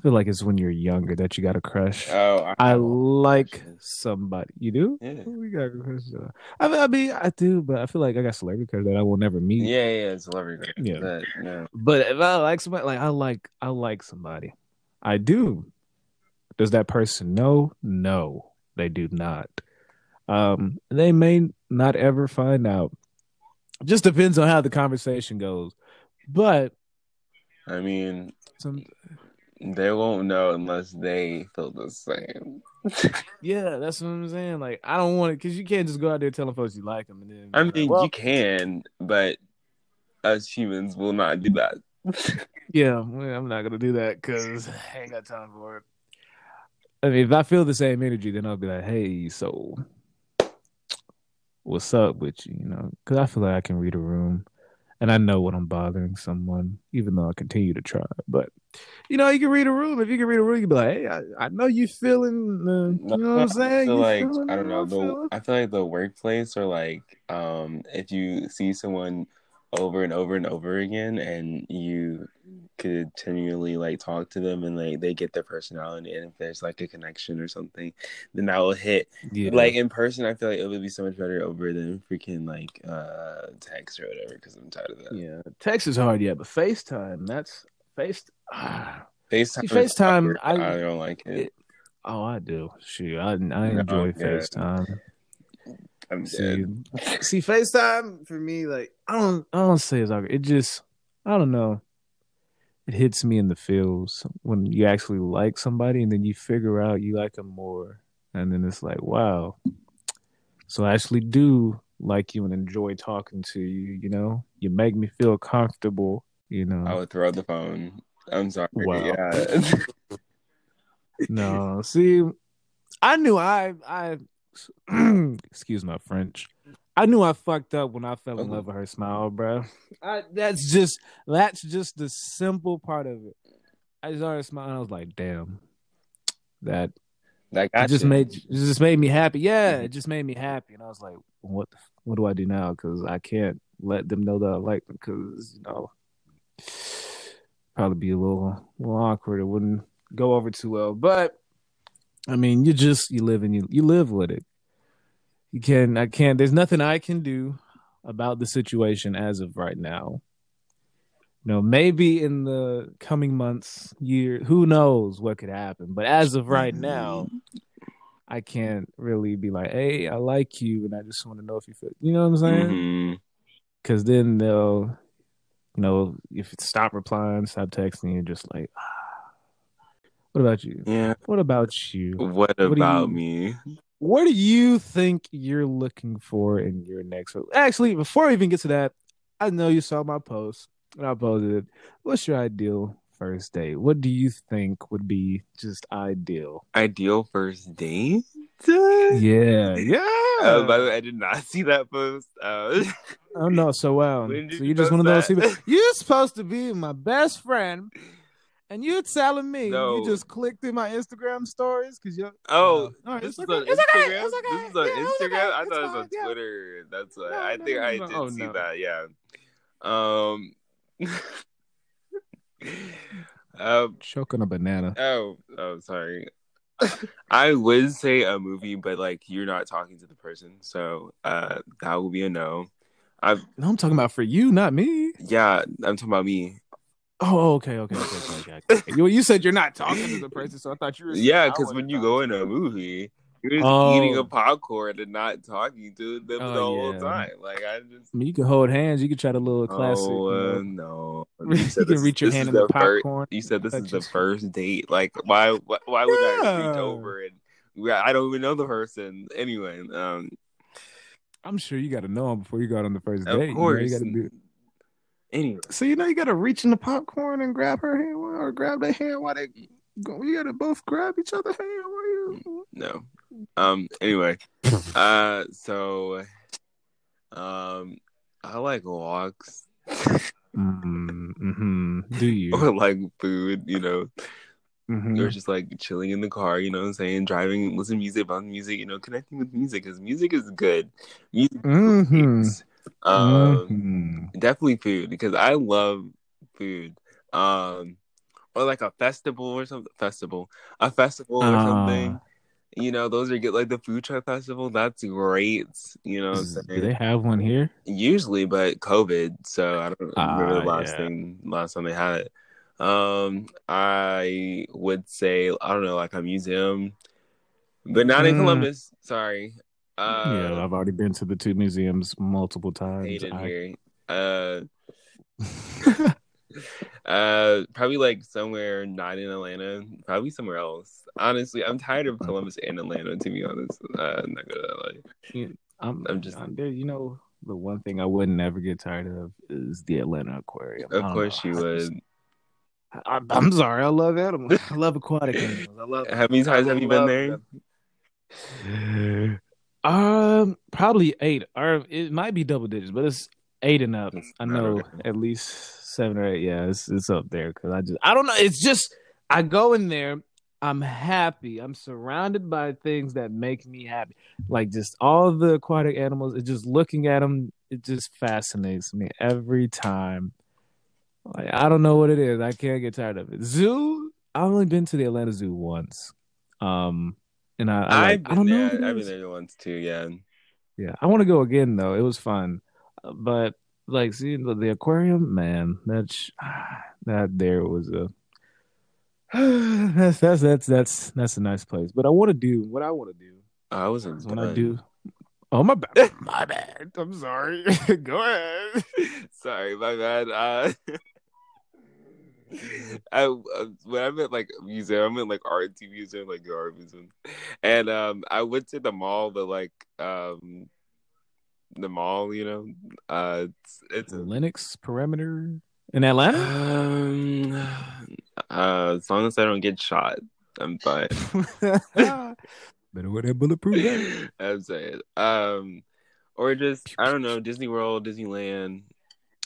feel like it's when you're younger that you got a crush. Oh, I have like crushes. somebody. You do? Yeah. We got a crush. I mean, I mean, I do, but I feel like I got celebrity crush that I will never meet. Yeah, yeah, it's celebrity. crush. Yeah. But, no. But if I like somebody, like I like, I like somebody. I do. Does that person know? No, they do not. Um, they may not ever find out. Just depends on how the conversation goes. But I mean, some, they won't know unless they feel the same. yeah, that's what I'm saying. Like, I don't want it because you can't just go out there telling folks you like them and then. I mean, well, you can, but us humans will not do that. Yeah, I'm not gonna do that because I ain't got time for it. I mean, if I feel the same energy, then I'll be like, "Hey, so what's up with you?" You know, because I feel like I can read a room, and I know when I'm bothering someone, even though I continue to try. But you know, you can read a room. If you can read a room, you can be like, "Hey, I, I know you feeling." Uh, you know what I'm saying? I like I don't know. The. I feel like the workplace or like um if you see someone over and over and over again and you continually like talk to them and like they get their personality and if there's like a connection or something then that will hit Yeah, like in person i feel like it would be so much better over than freaking like uh text or whatever because i'm tired of that yeah. Text is hard, yeah, but FaceTime, that's face. Facetime See, FaceTime. I- I, don't like it, it- Oh, I do. Shoot, I I enjoy yeah. FaceTime. i'm See, dead see, FaceTime for me, like I don't, I don't say it's awkward. It just, I don't know. It hits me in the feels when you actually like somebody, and then you figure out you like them more, and then it's like, wow. So I actually do like you and enjoy talking to you. You know, you make me feel comfortable. You know, i would throw the phone i'm sorry Wow. yeah no, see, I knew I, I, excuse my French. I knew I fucked up when I fell in Uh-huh. love with her smile, bro. I, that's just that's just the simple part of it. I saw her smile, and I was like, damn, that that it just you. made it just made me happy. Yeah, it just made me happy, and I was like, what what do I do now? Because I can't let them know that I like them because you know probably be a little, little awkward. It wouldn't go over too well. But I mean, you just you live and you you live with it. You can I can't. There's nothing I can do about the situation as of right now. You know, maybe in the coming months, year, who knows what could happen. But as of right mm-hmm. now, I can't really be like, "Hey, I like you," and I just want to know if you feel. You know what I'm saying? Mm-hmm. Because then they'll, you know, if you stop replying, stop texting, you're just like, ah. what about you? Yeah. What about you? What do about you- me? What do you think you're looking for in your next? Actually, before I even get to that, I know you saw my post and I posted it. What's your ideal first date? What do you think would be just ideal? Ideal first date? Yeah, yeah. Uh, by the way, I did not see that post. Uh, oh no, so wow. Did So you you're just one of those that? people. You're supposed to be my best friend, and you're telling me No. you just clicked through my Instagram stories because you're. oh, Uh, right, this it's is okay, on it's okay, Instagram. it's okay, This is on yeah, Instagram. I thought it was on yeah. Twitter. That's what No, I think. no, I did Oh, see that. Yeah. Um. um. Choking a banana. Oh. Oh. Sorry. I would say a movie, but like you're not talking to the person, so uh, that would be a no. I've No, I'm talking about for you, not me. yeah, I'm talking about me. Oh, okay, okay, okay, okay. okay, okay. you, you said you're not talking to the person, so I thought you were. Yeah, because when you go in a movie, you're just Oh. eating a popcorn and not talking to them Oh, the whole yeah. time. Like I just I mean, you can hold hands. You can try the little classic. oh you uh, know. no, you said can this- reach your hand in the popcorn. you said this is the first date. Like why? Why, why would I reach over and I don't even know the person anyway? Um, I'm sure you got to know him before you go out on the first of date. you know, course. you do. Anyway, So you know you got to reach in the popcorn and grab her hand or grab their hand while they go. You got to both grab each other's hand while you. no. Um. Anyway, uh. So, um, I like walks. Mm-hmm. Do you? or like food, you know, Mhm. or just like chilling in the car, you know what I'm saying? Driving, listening to music, about music, you know, connecting with music because music is good. Music Mhm. is um, Mhm. definitely food because I love food. Um, or like a festival or something, festival, a festival or Ah. something. You know, those are good. Like the food truck festival, that's great. You know, Do they have one here? usually, but COVID, so I don't Ah, remember the last yeah. thing, last time they had it. Um, I would say I don't know, like a museum, but not in Mm. Columbus. Sorry, uh, yeah, I've already been to the two museums multiple times. hate it I- here. Uh, uh, probably like somewhere not in Atlanta, probably somewhere else. Honestly, I'm tired of Columbus and Atlanta. To be honest, uh, I'm not gonna lie. I'm, I'm just- I'm there. You know, the one thing I would never get tired of is the Atlanta Aquarium. Of course, know. you would. just- I, I'm sorry. I love animals. I love aquatic animals. I love. How many times have you been there? them. Um, probably eight, or it might be double digits, but it's eight and up. I know okay. at least seven or eight. Yeah, it's it's up there because I just I don't know. It's just I go in there. I'm happy. I'm surrounded by things that make me happy. Like just all the aquatic animals. It's just looking at them. It just fascinates me every time. Like I don't know what it is. I can't get tired of it. Zoo. I've only been to the Atlanta Zoo once. Um, and I I, like, I've I don't know. there. it I've been there once too. Yeah. Yeah, I want to go again though. It was fun, Uh, but like seeing the, the aquarium, man, that's that there was a that's that's that's that's that's a nice place. But I want to do what I want to do I wasn't. when I do. Oh my bad, my bad. I'm sorry. go ahead. Sorry, my bad. Uh, I uh, when I meant like museum, I meant like art museum, like the art museum, and um, I went to the mall, but like um, the mall, you know, uh, it's, it's a, Lenox perimeter in Atlanta. um, uh, as long as I don't get shot, I'm fine. Better wear that bulletproof vest. I'm saying, um, or just I don't know, Disney World, Disneyland,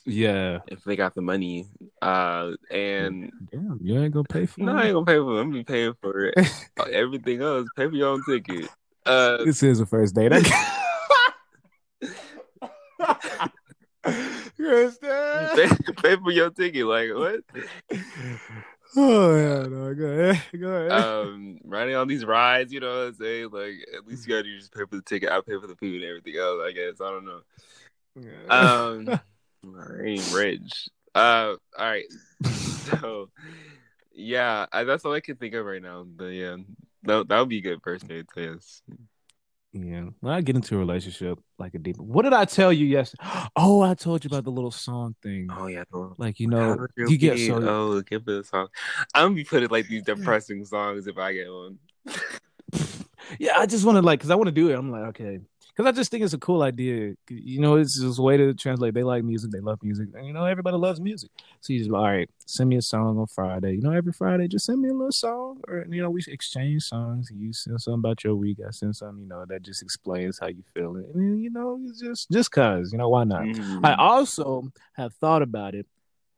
Yeah. if they got the money, uh, and Damn, you ain't gonna pay for no, it. I ain't gonna pay for it. I'm gonna be paying for it. everything else. Pay for your own ticket. Uh, This is a first date. Kristen. pay, pay for your ticket. Like what? Oh yeah, no, go ahead. Go ahead. Um, riding on these rides, you know what I'm saying? Like at least you gotta just pay for the ticket. I pay for the food and everything else. I guess I don't know. Um, I ain't rich. Uh, all right. So, yeah, I, that's all I can think of right now. But yeah, that that would be a good first date. so Yes. Yeah. When I get into a relationship, like a deep. What did I tell you yesterday? Oh, I told you about the little song thing. Oh yeah. Like you know, you get so. oh give me a song. I'm gonna be putting like these depressing songs if I get one. Yeah, I just want to like, cause I want to do it. I'm like, okay, because I just think it's a cool idea. You know, it's just a way to translate. They like music, they love music, and you know, everybody loves music. So you just all right, send me a song on Friday. You know, every Friday, just send me a little song, or you know, we exchange songs. You send something about your week, I send something, you know, that just explains how you feel it, and you know, it's just just cause, you know, why not? Mm. I also have thought about it,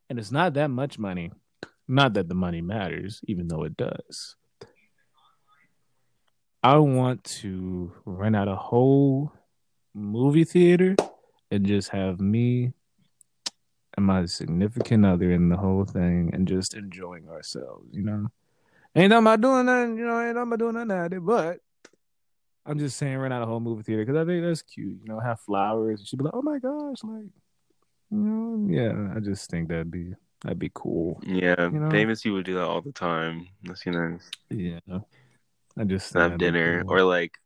and it's not that much money. Not that the money matters, even though it does. I want to rent out a whole movie theater and just have me and my significant other in the whole thing and just enjoying ourselves, you know. Ain't nothing about doing nothing, you know, ain't nothing about doing nothing out there, but I'm just saying rent out a whole movie theater because I think that's cute, you know, have flowers. And she'd be like, oh my gosh, like, you know, yeah, I just think that'd be that'd be cool. Yeah, You know? famous people do that all the time. That's you know, Yeah. I just have think that'd be dinner or like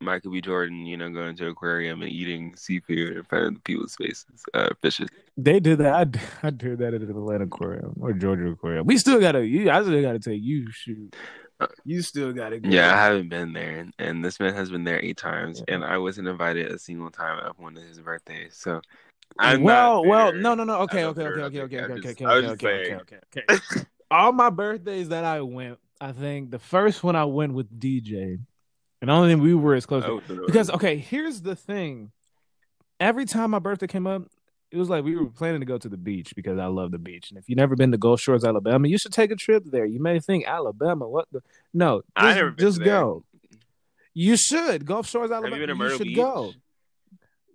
Michael B. Jordan, you know, going to an aquarium and eating seafood in front of the people's faces, uh, fishes. They did that. I, d- I did that at the Atlanta Aquarium or Georgia Aquarium. We still gotta. You, I still gotta take you. Shoot, you still gotta go. Yeah, I haven't been there, and this man has been there eight times, Yeah. and I wasn't invited a single time of one of his birthdays. So, I'm well, not well, no, no, no. Okay, okay, okay, okay, okay, okay, okay, okay, okay, okay, okay, okay. All my birthdays that I went, I think the first one I went with DJ, and I don't think we were as close. Because okay, here's the thing. Every time my birthday came up, it was like we were planning to go to the beach because I love the beach. And if you've never been to Gulf Shores, Alabama, you should take a trip there. You may think Alabama, what the no, I just, never been just go. You should Gulf Shores, have Alabama. you been to you should Beach? go.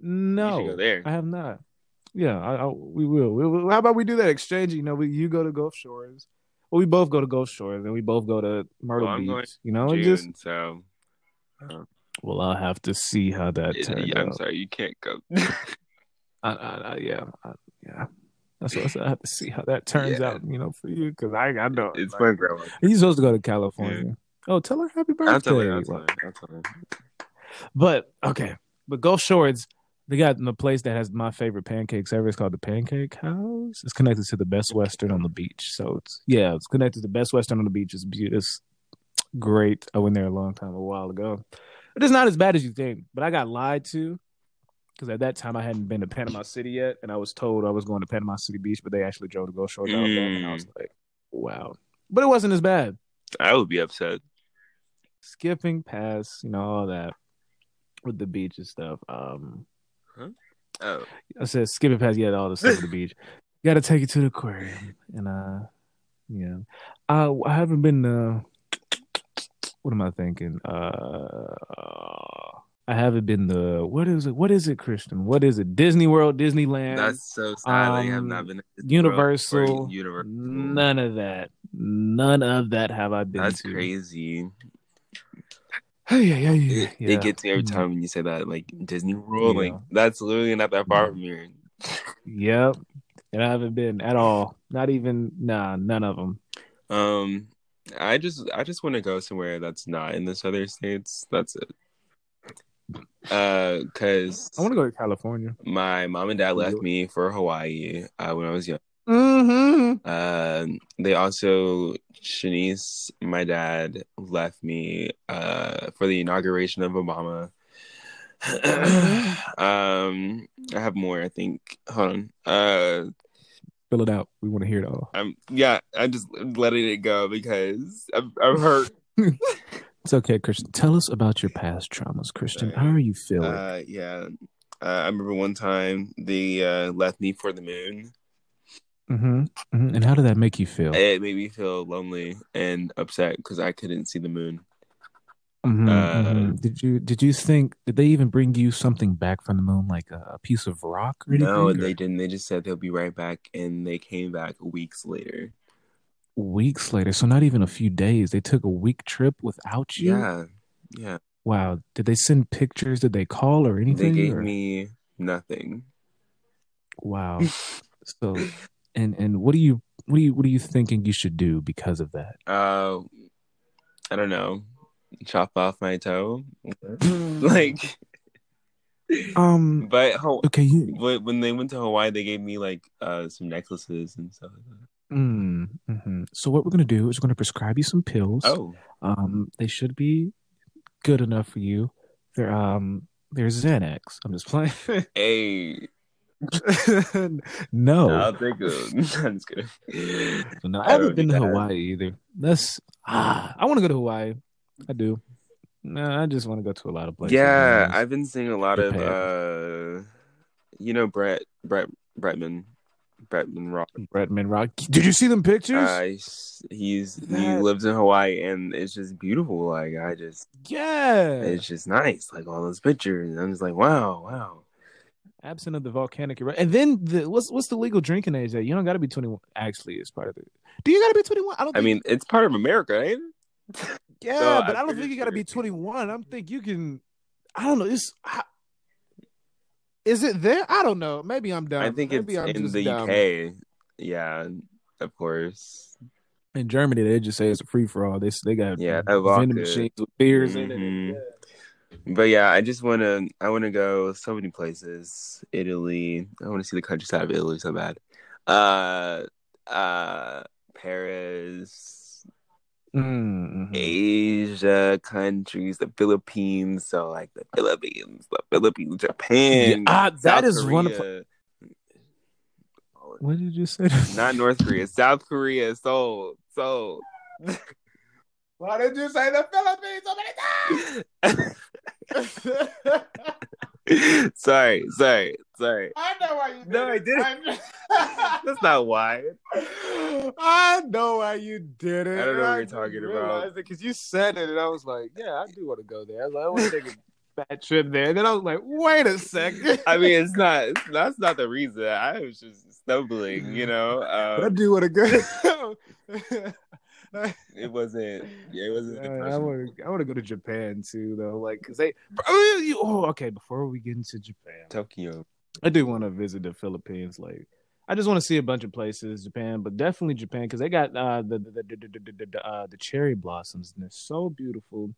No, You should go there. I have not. Yeah, I, I, we will. we will. How about we do that exchange? You know, we, you go to Gulf Shores, or we both go to Gulf Shores, and we both go to Myrtle Well, Beach. You know, June, just so uh, well, I'll have to see how that turns yeah, I'm out. sorry, you can't go. I, I, I, yeah, yeah. That's what I said. I have to see how that turns Yeah. out. You know, for you, because I, I don't. it's like, my grandma. He's supposed to go to California. Oh, tell her happy birthday. I'll tell her. I'll tell her. I'll tell her. But okay, but Gulf Shores, they got in the place that has my favorite pancakes ever. It's called the Pancake House. It's connected to the Best Western on the beach. So it's yeah, it's connected to the Best Western on the beach. It's beautiful. It's great. I went there a long time, a while ago. But it's not as bad as you think. But I got lied to because at that time I hadn't been to Panama City yet, and I was told I was going to Panama City Beach, but they actually drove to Gulf Shores, Alabama, and I was like, wow. But it wasn't as bad. I would be upset. Skipping past, you know, all that with the beach and stuff. Um, Oh, I said skipping past yeah all the stuff at the beach. You got to take it to the aquarium, and uh, yeah, uh, I haven't been. Uh, what am I thinking? Uh, I haven't been the what is it? What is it, Christian? What is it? Disney World, Disneyland, that's so sad. that you have um, not been to Universal. Universal. None of that. None of that have I been That's to. crazy. Hey, yeah, yeah, yeah, It, gets me every Mm. time when you say that. Like Disney World, like that's literally not that far from here. Yep. And I haven't been at all. Not even. Nah, none of them. Um, I just I just want to go somewhere that's not in the southern states. That's it. Uh, cause I want to go to California. my mom and dad left me for Hawaii uh, when I was young. Mm-hmm. Uh, they also Shanice, my dad, left me uh for the inauguration of Obama. um, I have more. I think. Hold on. Uh, Fill it out. We want to hear it all. I'm yeah. I'm just letting it go because I'm, I'm hurt. It's okay, Christian. Tell us about your past traumas, Christian. How are you feeling? Uh, yeah. Uh, I remember one time they uh, left me for the moon. Mm-hmm. hmm And how did that make you feel? It made me feel lonely and upset because I couldn't see the moon. Mhm, uh, mhm. Did you did you think did they even bring you something back from the moon, like a, a piece of rock or anything? No, or they didn't. They just said they'll be right back, and they came back weeks later. weeks later, so not even a few days. They took a week trip without you. Yeah, yeah. Wow. Did they send pictures? Did they call or anything? They gave or- me nothing. Wow. so, and and what do you what do you what are you thinking you should do because of that? Uh, I don't know. Chop off my toe, like. Um. But ho- Okay. You. but when they went to Hawaii, they gave me like uh some necklaces and stuff. Like that. Mm, hmm So what we're gonna do is we're gonna prescribe you some pills. Oh, Um. They should be good enough for you. They're um. There's Xanax. I'm just playing. Hey, no, I'll take it. I'm just kidding. no, I I haven't been to that. Hawaii either. That's ah, I want to go to Hawaii. I do. No, I just want to go to a lot of places. Yeah. I've been seeing a lot of uh, you know, Brett Brett Bretman, Bretman Rock. Bretman Rock. Did you see them pictures? Uh, he's he's he lives in Hawaii and it's just beautiful. Like I just, yeah. it's just nice. Like all those pictures, I'm just like, wow, wow. Absent of the volcanic eruption, and then the what's what's the legal drinking age? That you don't got to be 21. Actually, it's part of it. Do you got to be 21? I don't. I mean, it's part of America, ain't it? yeah, so but I'm I don't think you got to be 21. I'm think you can. I don't know. It's. I, is it there? I don't know. Maybe I'm dumb. I think Maybe it's I'm in the dumb. UK. Yeah, of course. In Germany, they just say it's a free for all. They they got Yeah, vending machines with beers in Mhm. it. But yeah, I just want to. I want to go so many places. Italy. I want to see the countryside of Italy so bad. Uh, uh, Paris, Mm-hmm. Asia countries, the Philippines. So like the Philippines, the Philippines, Japan. Yeah, ah, that South is one of- What did you say? Not North Korea, South Korea. Seoul, Seoul. Why did you say the Philippines so many times? sorry, sorry, sorry. I know why you did No, I it. didn't. I, That's not why. I know why you did it. I don't know what you're talking about. because you said it, and I was like, "Yeah, I do want to go there." I like, "I want to take a bad trip there." And then I was like, "Wait a second. I mean, it's not. It's, that's not the reason. I was just stumbling. You know, but I um, do want to go." It wasn't. Yeah, it wasn't. Yeah, I want to. I want to go to Japan too, though. Like, cause they. Oh, oh, okay. Before we get into Japan, Tokyo. I do want to visit the Philippines. Like, I just want to see a bunch of places, Japan, but definitely Japan because they got uh, the the, the, the, the, uh, the cherry blossoms and they're so beautiful.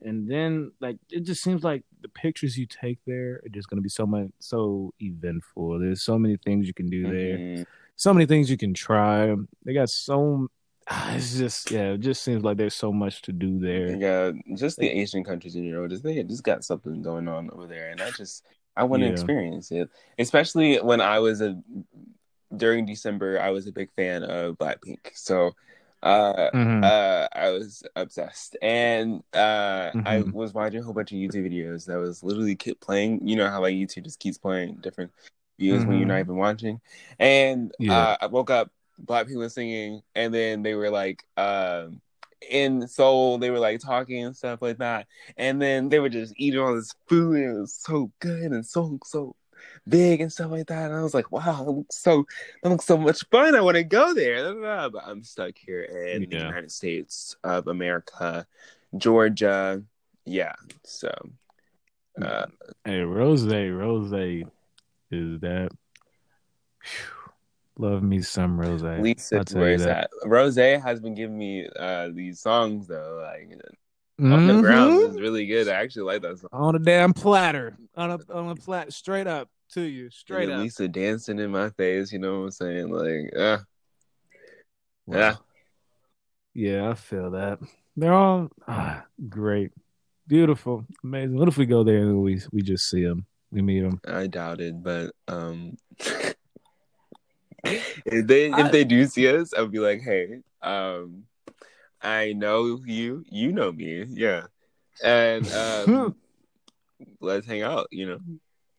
And then like it just seems like the pictures you take there are just going to be so much so eventful. There's so many things you can do there, Mhm. so many things you can try. They got so. Ah, It's just yeah, it just seems like there's so much to do there. Yeah, just the Asian countries in general, just they just got something going on over there, and I just I want to Yeah. experience it. Especially when I was a during December, I was a big fan of Blackpink, so uh, Mhm. uh, I was obsessed, and uh, I Mhm. was watching a whole bunch of YouTube videos that was literally kept playing. You know how like YouTube just keeps playing different videos when you're not Mhm. even watching, and Yeah. uh, I woke up, Blackpink people singing, and then they were like. Um, in Seoul, they were like talking and stuff like that, and then they were just eating all this food, and it was so good and so so big and stuff like that. And I was like, wow, it looks so that looks so much fun. I want to go there, but I'm stuck here in the United States of America, Georgia. Yeah, so uh, Hey, Rose, Rose is that. Phew. Love me some Rose. Lisa, I'll tell you that. that? Rose has been giving me uh, these songs though, like on the ground is really good. I actually like that song. on a damn platter, on a on a plat, straight up to you, straight up. Lisa dancing in my face, you know what I'm saying? Like, uh, Wow. yeah. yeah, I feel that. They're all ah, great, beautiful, amazing. What if we go there and we we just see them, we meet them? I doubt it, but um, if they I- if they do see us, I'll be like, hey, um, I know you, you know me, yeah, and um, let's hang out. You know,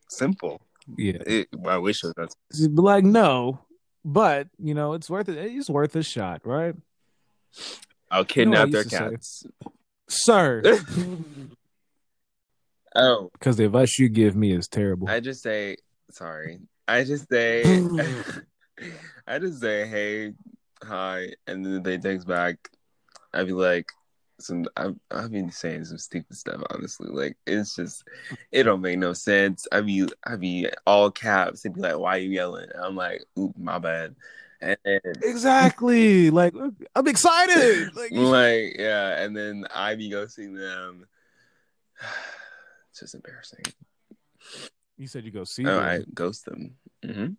simple. Yeah, It, I wish it was. Just be like no, but you know it's worth it. It's worth a shot, right, I'll kidnap I their used say? cats. sir? Oh, Because the advice you give me is terrible. I just say sorry. I just say I just say hey, hi, and then they text back. I'd be like, some. I I've been saying some stupid stuff. Honestly, like it's just it don't make no sense. I be I be all caps. They'd be like, why are you yelling? I'm like, oop, my bad. And exactly. Like I'm excited. Like, like yeah, and then I be ghosting them. It's just embarrassing. you said you go see. Oh, them. I ghost them. hmm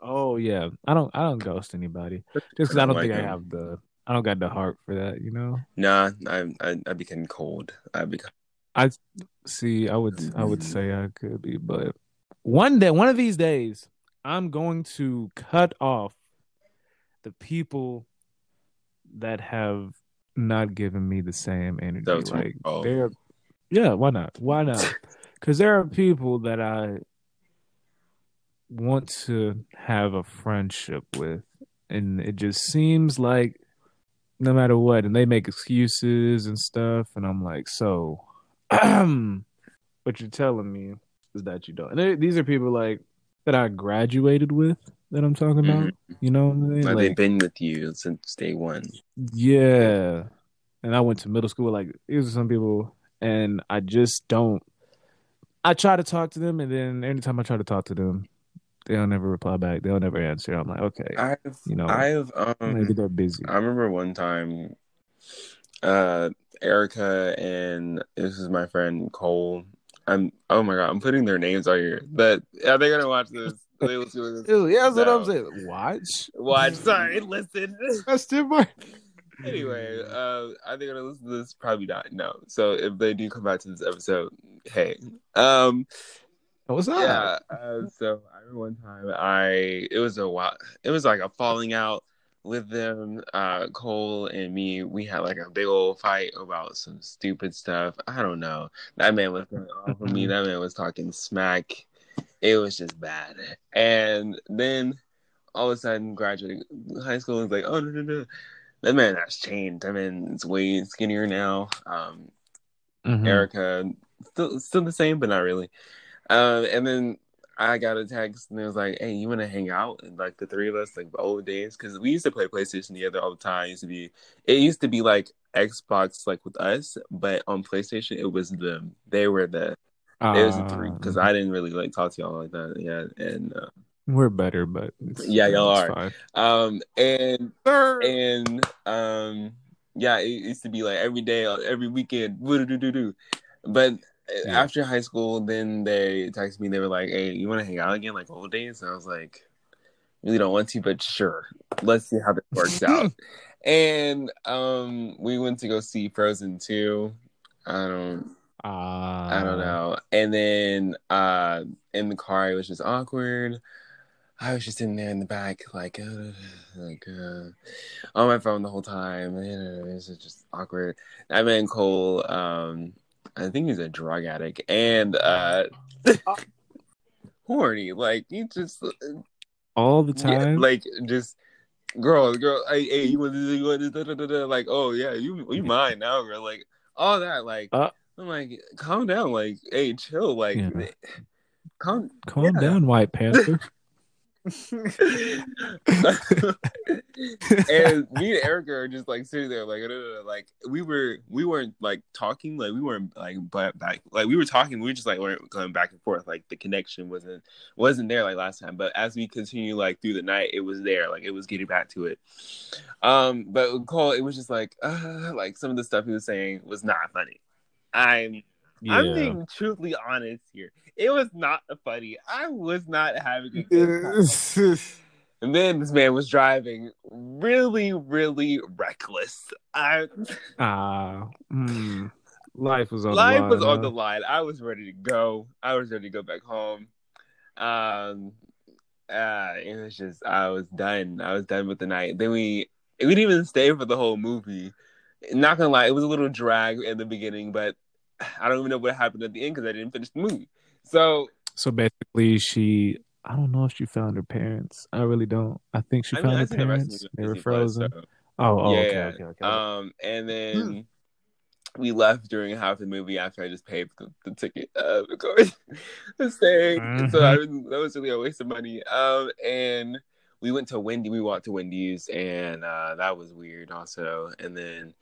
Oh yeah, I don't. I don't ghost anybody just because I don't like think I have the. I don't got the heart for that. You know. Nah, I I I became cold. I become I see. I would. I would say I could be, but one day, one of these days, I'm going to cut off the people that have not given me the same energy. That's right. like Oh. they're, yeah. Why not? Why not? Because there are people that I want to have a friendship with, and it just seems like no matter what, and they make excuses and stuff, and I'm like, so, what you're telling me is that you don't. And they- these are people like that I graduated with that I'm talking mm-hmm. about. You know what I mean? Like, Like, they've been with you since day one. yeah. And I went to middle school. Like these are some people, and I just don't. I try to talk to them, and then anytime I try to talk to them, they'll never reply back. They'll never answer. I'm like, okay, I've, you know, I've, maybe um, they're busy. I remember one time, uh, Erica and this is my friend Cole. I'm, oh my god, I'm putting their names out here, but are they gonna watch this? They will see this. Ew, yeah, that's what I'm saying. Watch. Watch, sorry, listen. That's too much. anyway, uh, are they gonna listen to this? Probably not. No. So if they do come back to this episode, hey, um, What's up? yeah. Uh, so I remember one time I it was a while. It was like a falling out with them. Uh, Cole and me, we had like a big old fight about some stupid stuff. I don't know. That man was going off on me. That man was talking smack. It was just bad. And then all of a sudden, graduating high school was like, oh no no no. That man has changed. That man is way skinnier now. Um, Mhm. Erica, still still the same, but not really. Um, and then I got a text and it was like, "Hey, you want to hang out?" And like the three of us, like the old days, because we used to play PlayStation together all the time. It used to be, it used to be like Xbox, like with us, but on PlayStation, it was them. They were the, it was the three because Uh, I didn't really like talk to y'all like that. Yeah, and uh, we're better, but it's, Yeah, y'all it's are. fine. um, and and um yeah it used to be like every day uh, every weekend but Yeah. after high school then they texted me they were like hey you want to hang out again like old days and i was like really don't want to but sure let's see how this works out and um we went to go see frozen 2 i don't Uh, I don't know. And then uh in the car it was just awkward. I was just sitting there in the back like uh, like uh on my phone the whole time. And it was just awkward. I met Cole, um I think he's a drug addict and uh horny. Like he just all the yeah, time. like just girl, girl, hey, hey you want this, you want this, da, da, da, da. like, oh yeah, you you mine now, girl. Like all that, like Uh. I'm like, calm down, like, hey, chill, like Yeah. calm Calm yeah. down, White Panther. and me and Erica are just like sitting there, like, like we were, we weren't like talking, like we weren't like but back, like we were talking, we were just like weren't going back and forth, like the connection wasn't wasn't there like last time. But as we continue like through the night, it was there, like it was getting back to it. Um, but Cole, it was just like, uh, like some of the stuff he was saying was not funny. I'm yeah. I'm being truthfully honest here. It was not funny. I was not having a good time. And then this man was driving really, really reckless. I Ah, mm, life was on life the line. was on the line. I was ready to go. I was ready to go back home. Um, uh, it was just I was done. I was done with the night. Then we we didn't even stay for the whole movie. Not gonna lie, it was a little drag in the beginning, but I don't even know what happened at the end because I didn't finish the movie. So So basically, she. I don't know if she found her parents. I really don't. I think she I found I her seen the parents. They were Disney Plus, frozen. so- Oh, oh, okay, Yeah. okay, okay. Um, and then we left during half the movie after I just paid the, the ticket uh, of course, staying. So I that was really a waste of money. Um, and we went to Wendy. We walked to Wendy's, and uh, that was weird also. And then,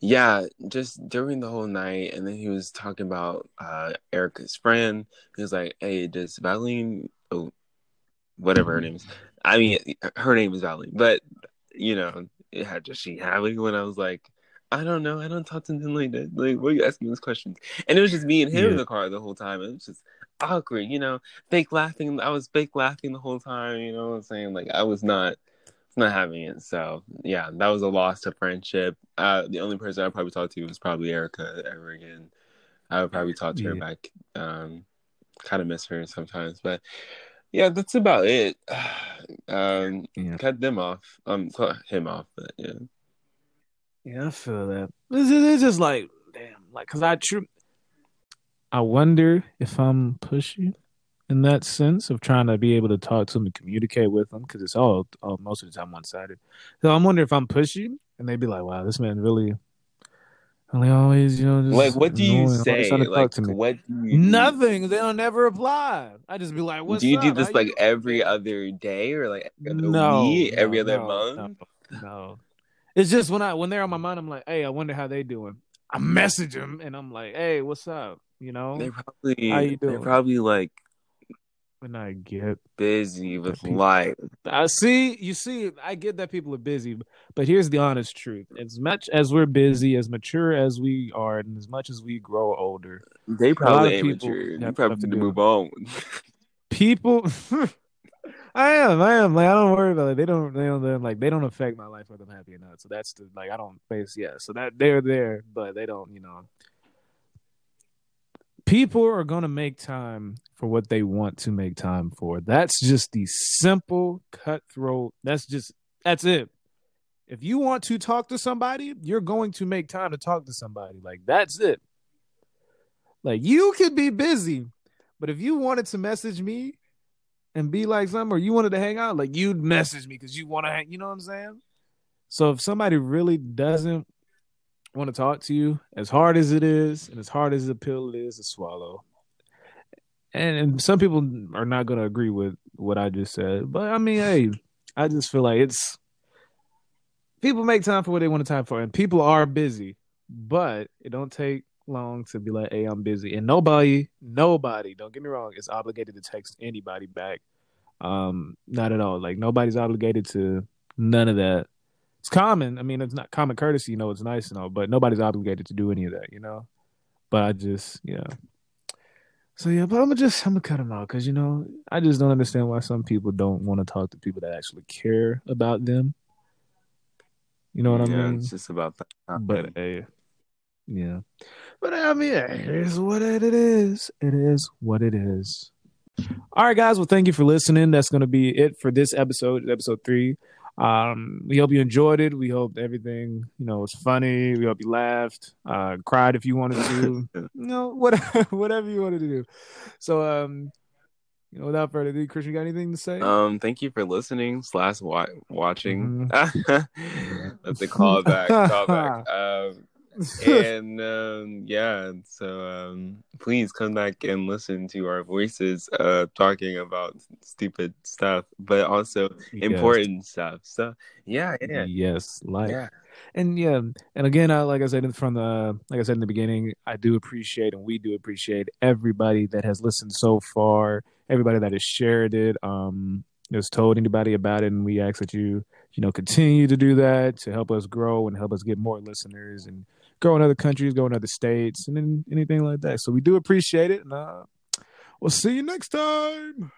yeah, just during the whole night, and then he was talking about uh, Erica's friend. He was like, "Hey, does Valine? Oh, whatever her name is. I mean, her name is Valine, but you know, it had just she having when I was like, I don't know, I don't talk to them like that. Like, what are you asking these questions? And it was just me and him in the car the whole time. It was just awkward, you know, fake laughing. I was fake laughing the whole time, you know what I'm saying? Like I was not not having it. So yeah, that was a loss to friendship. Uh the only person I probably talked to was probably Erica ever again. I would probably talk to her Yeah. back. Um, kind of miss her sometimes, but yeah, that's about it. Um, Yeah. cut them off. Um, cut him off, but yeah. Yeah, I feel that. It's, it's just like, damn, like, cause I true. I wonder if I'm pushy in that sense of trying to be able to talk to them and communicate with them, because it's all, all most of the time one sided. So I'm wondering if I'm pushy, and they'd be like, "Wow, this man really, really always, you know, just Like, what do you say? trying to talk Like, to me." what do you do? Nothing. They don't never reply. I just be like, "What's do you up? do this How like you every other day or like every other no, week, no, every other no, month? No. It's just when I when they're on my mind, I'm like, hey, I wonder how they doing. I message them and I'm like, hey, what's up? You know, They're probably How you they're probably like when I get, busy with people- life. I see, you see, I get that people are busy, but here's the honest truth: as much as we're busy, as mature as we are, and as much as we grow older, They probably ain't people mature. You probably stuff to need to move on. people. I am, I am. Like, I don't worry about it. They don't, they don't, they're like, they don't affect my life whether I'm happy or not. So that's the like, I don't face, yeah. So that they're there, but they don't, you know. People are gonna make time for what they want to make time for. That's just the simple, cutthroat. That's just that's it. If you want to talk to somebody, you're going to make time to talk to somebody. Like that's it. Like you could be busy, but if you wanted to message me and be like something, or you wanted to hang out, like you'd message me because you want to hang. You know what I'm saying? So if somebody really doesn't want to talk to you, as hard as it is, and as hard as the pill is to swallow, and, and some people are not going to agree with what I just said, but I mean, hey, I just feel like it's people make time for what they want to time for, and people are busy, but it don't take long to be like, hey, I'm busy. And nobody, nobody, don't get me wrong, is obligated to text anybody back. Um, not at all. Like nobody's obligated to none of that. It's common. I mean, it's not common courtesy, you know, it's nice and all, but nobody's obligated to do any of that, you know. But I just, yeah. So yeah, but I'm gonna just I'm gonna cut them out because you know I just don't understand why some people don't want to talk to people that actually care about them. You know what I mean? it's just about that. But hey, yeah. But I mean, it is what it is. It is what it is. All right, guys. Well, thank you for listening. That's going to be it for this episode, episode three. Um, we hope you enjoyed it. We hope everything, you know, was funny. We hope you laughed, uh, cried if you wanted to, you know, whatever, whatever you wanted to do. So, um, you know, without further ado, Christian, you got anything to say? Um, thank you for listening slash wa- watching. Mm-hmm. That's a callback. callback. Um, and um, yeah, so um, please come back and listen to our voices uh, talking about stupid stuff, but also Yes. important stuff. So yeah, yeah, Yes, like yeah. and yeah, and again, I, like I said in- from the like I said in the beginning, I do appreciate and we do appreciate everybody that has listened so far, everybody that has shared it, um, has told anybody about it, and we ask that you you know continue to do that to help us grow and help us get more listeners and grow in other countries, go in other states, and then anything like that. So we do appreciate it, and uh, we'll see you next time.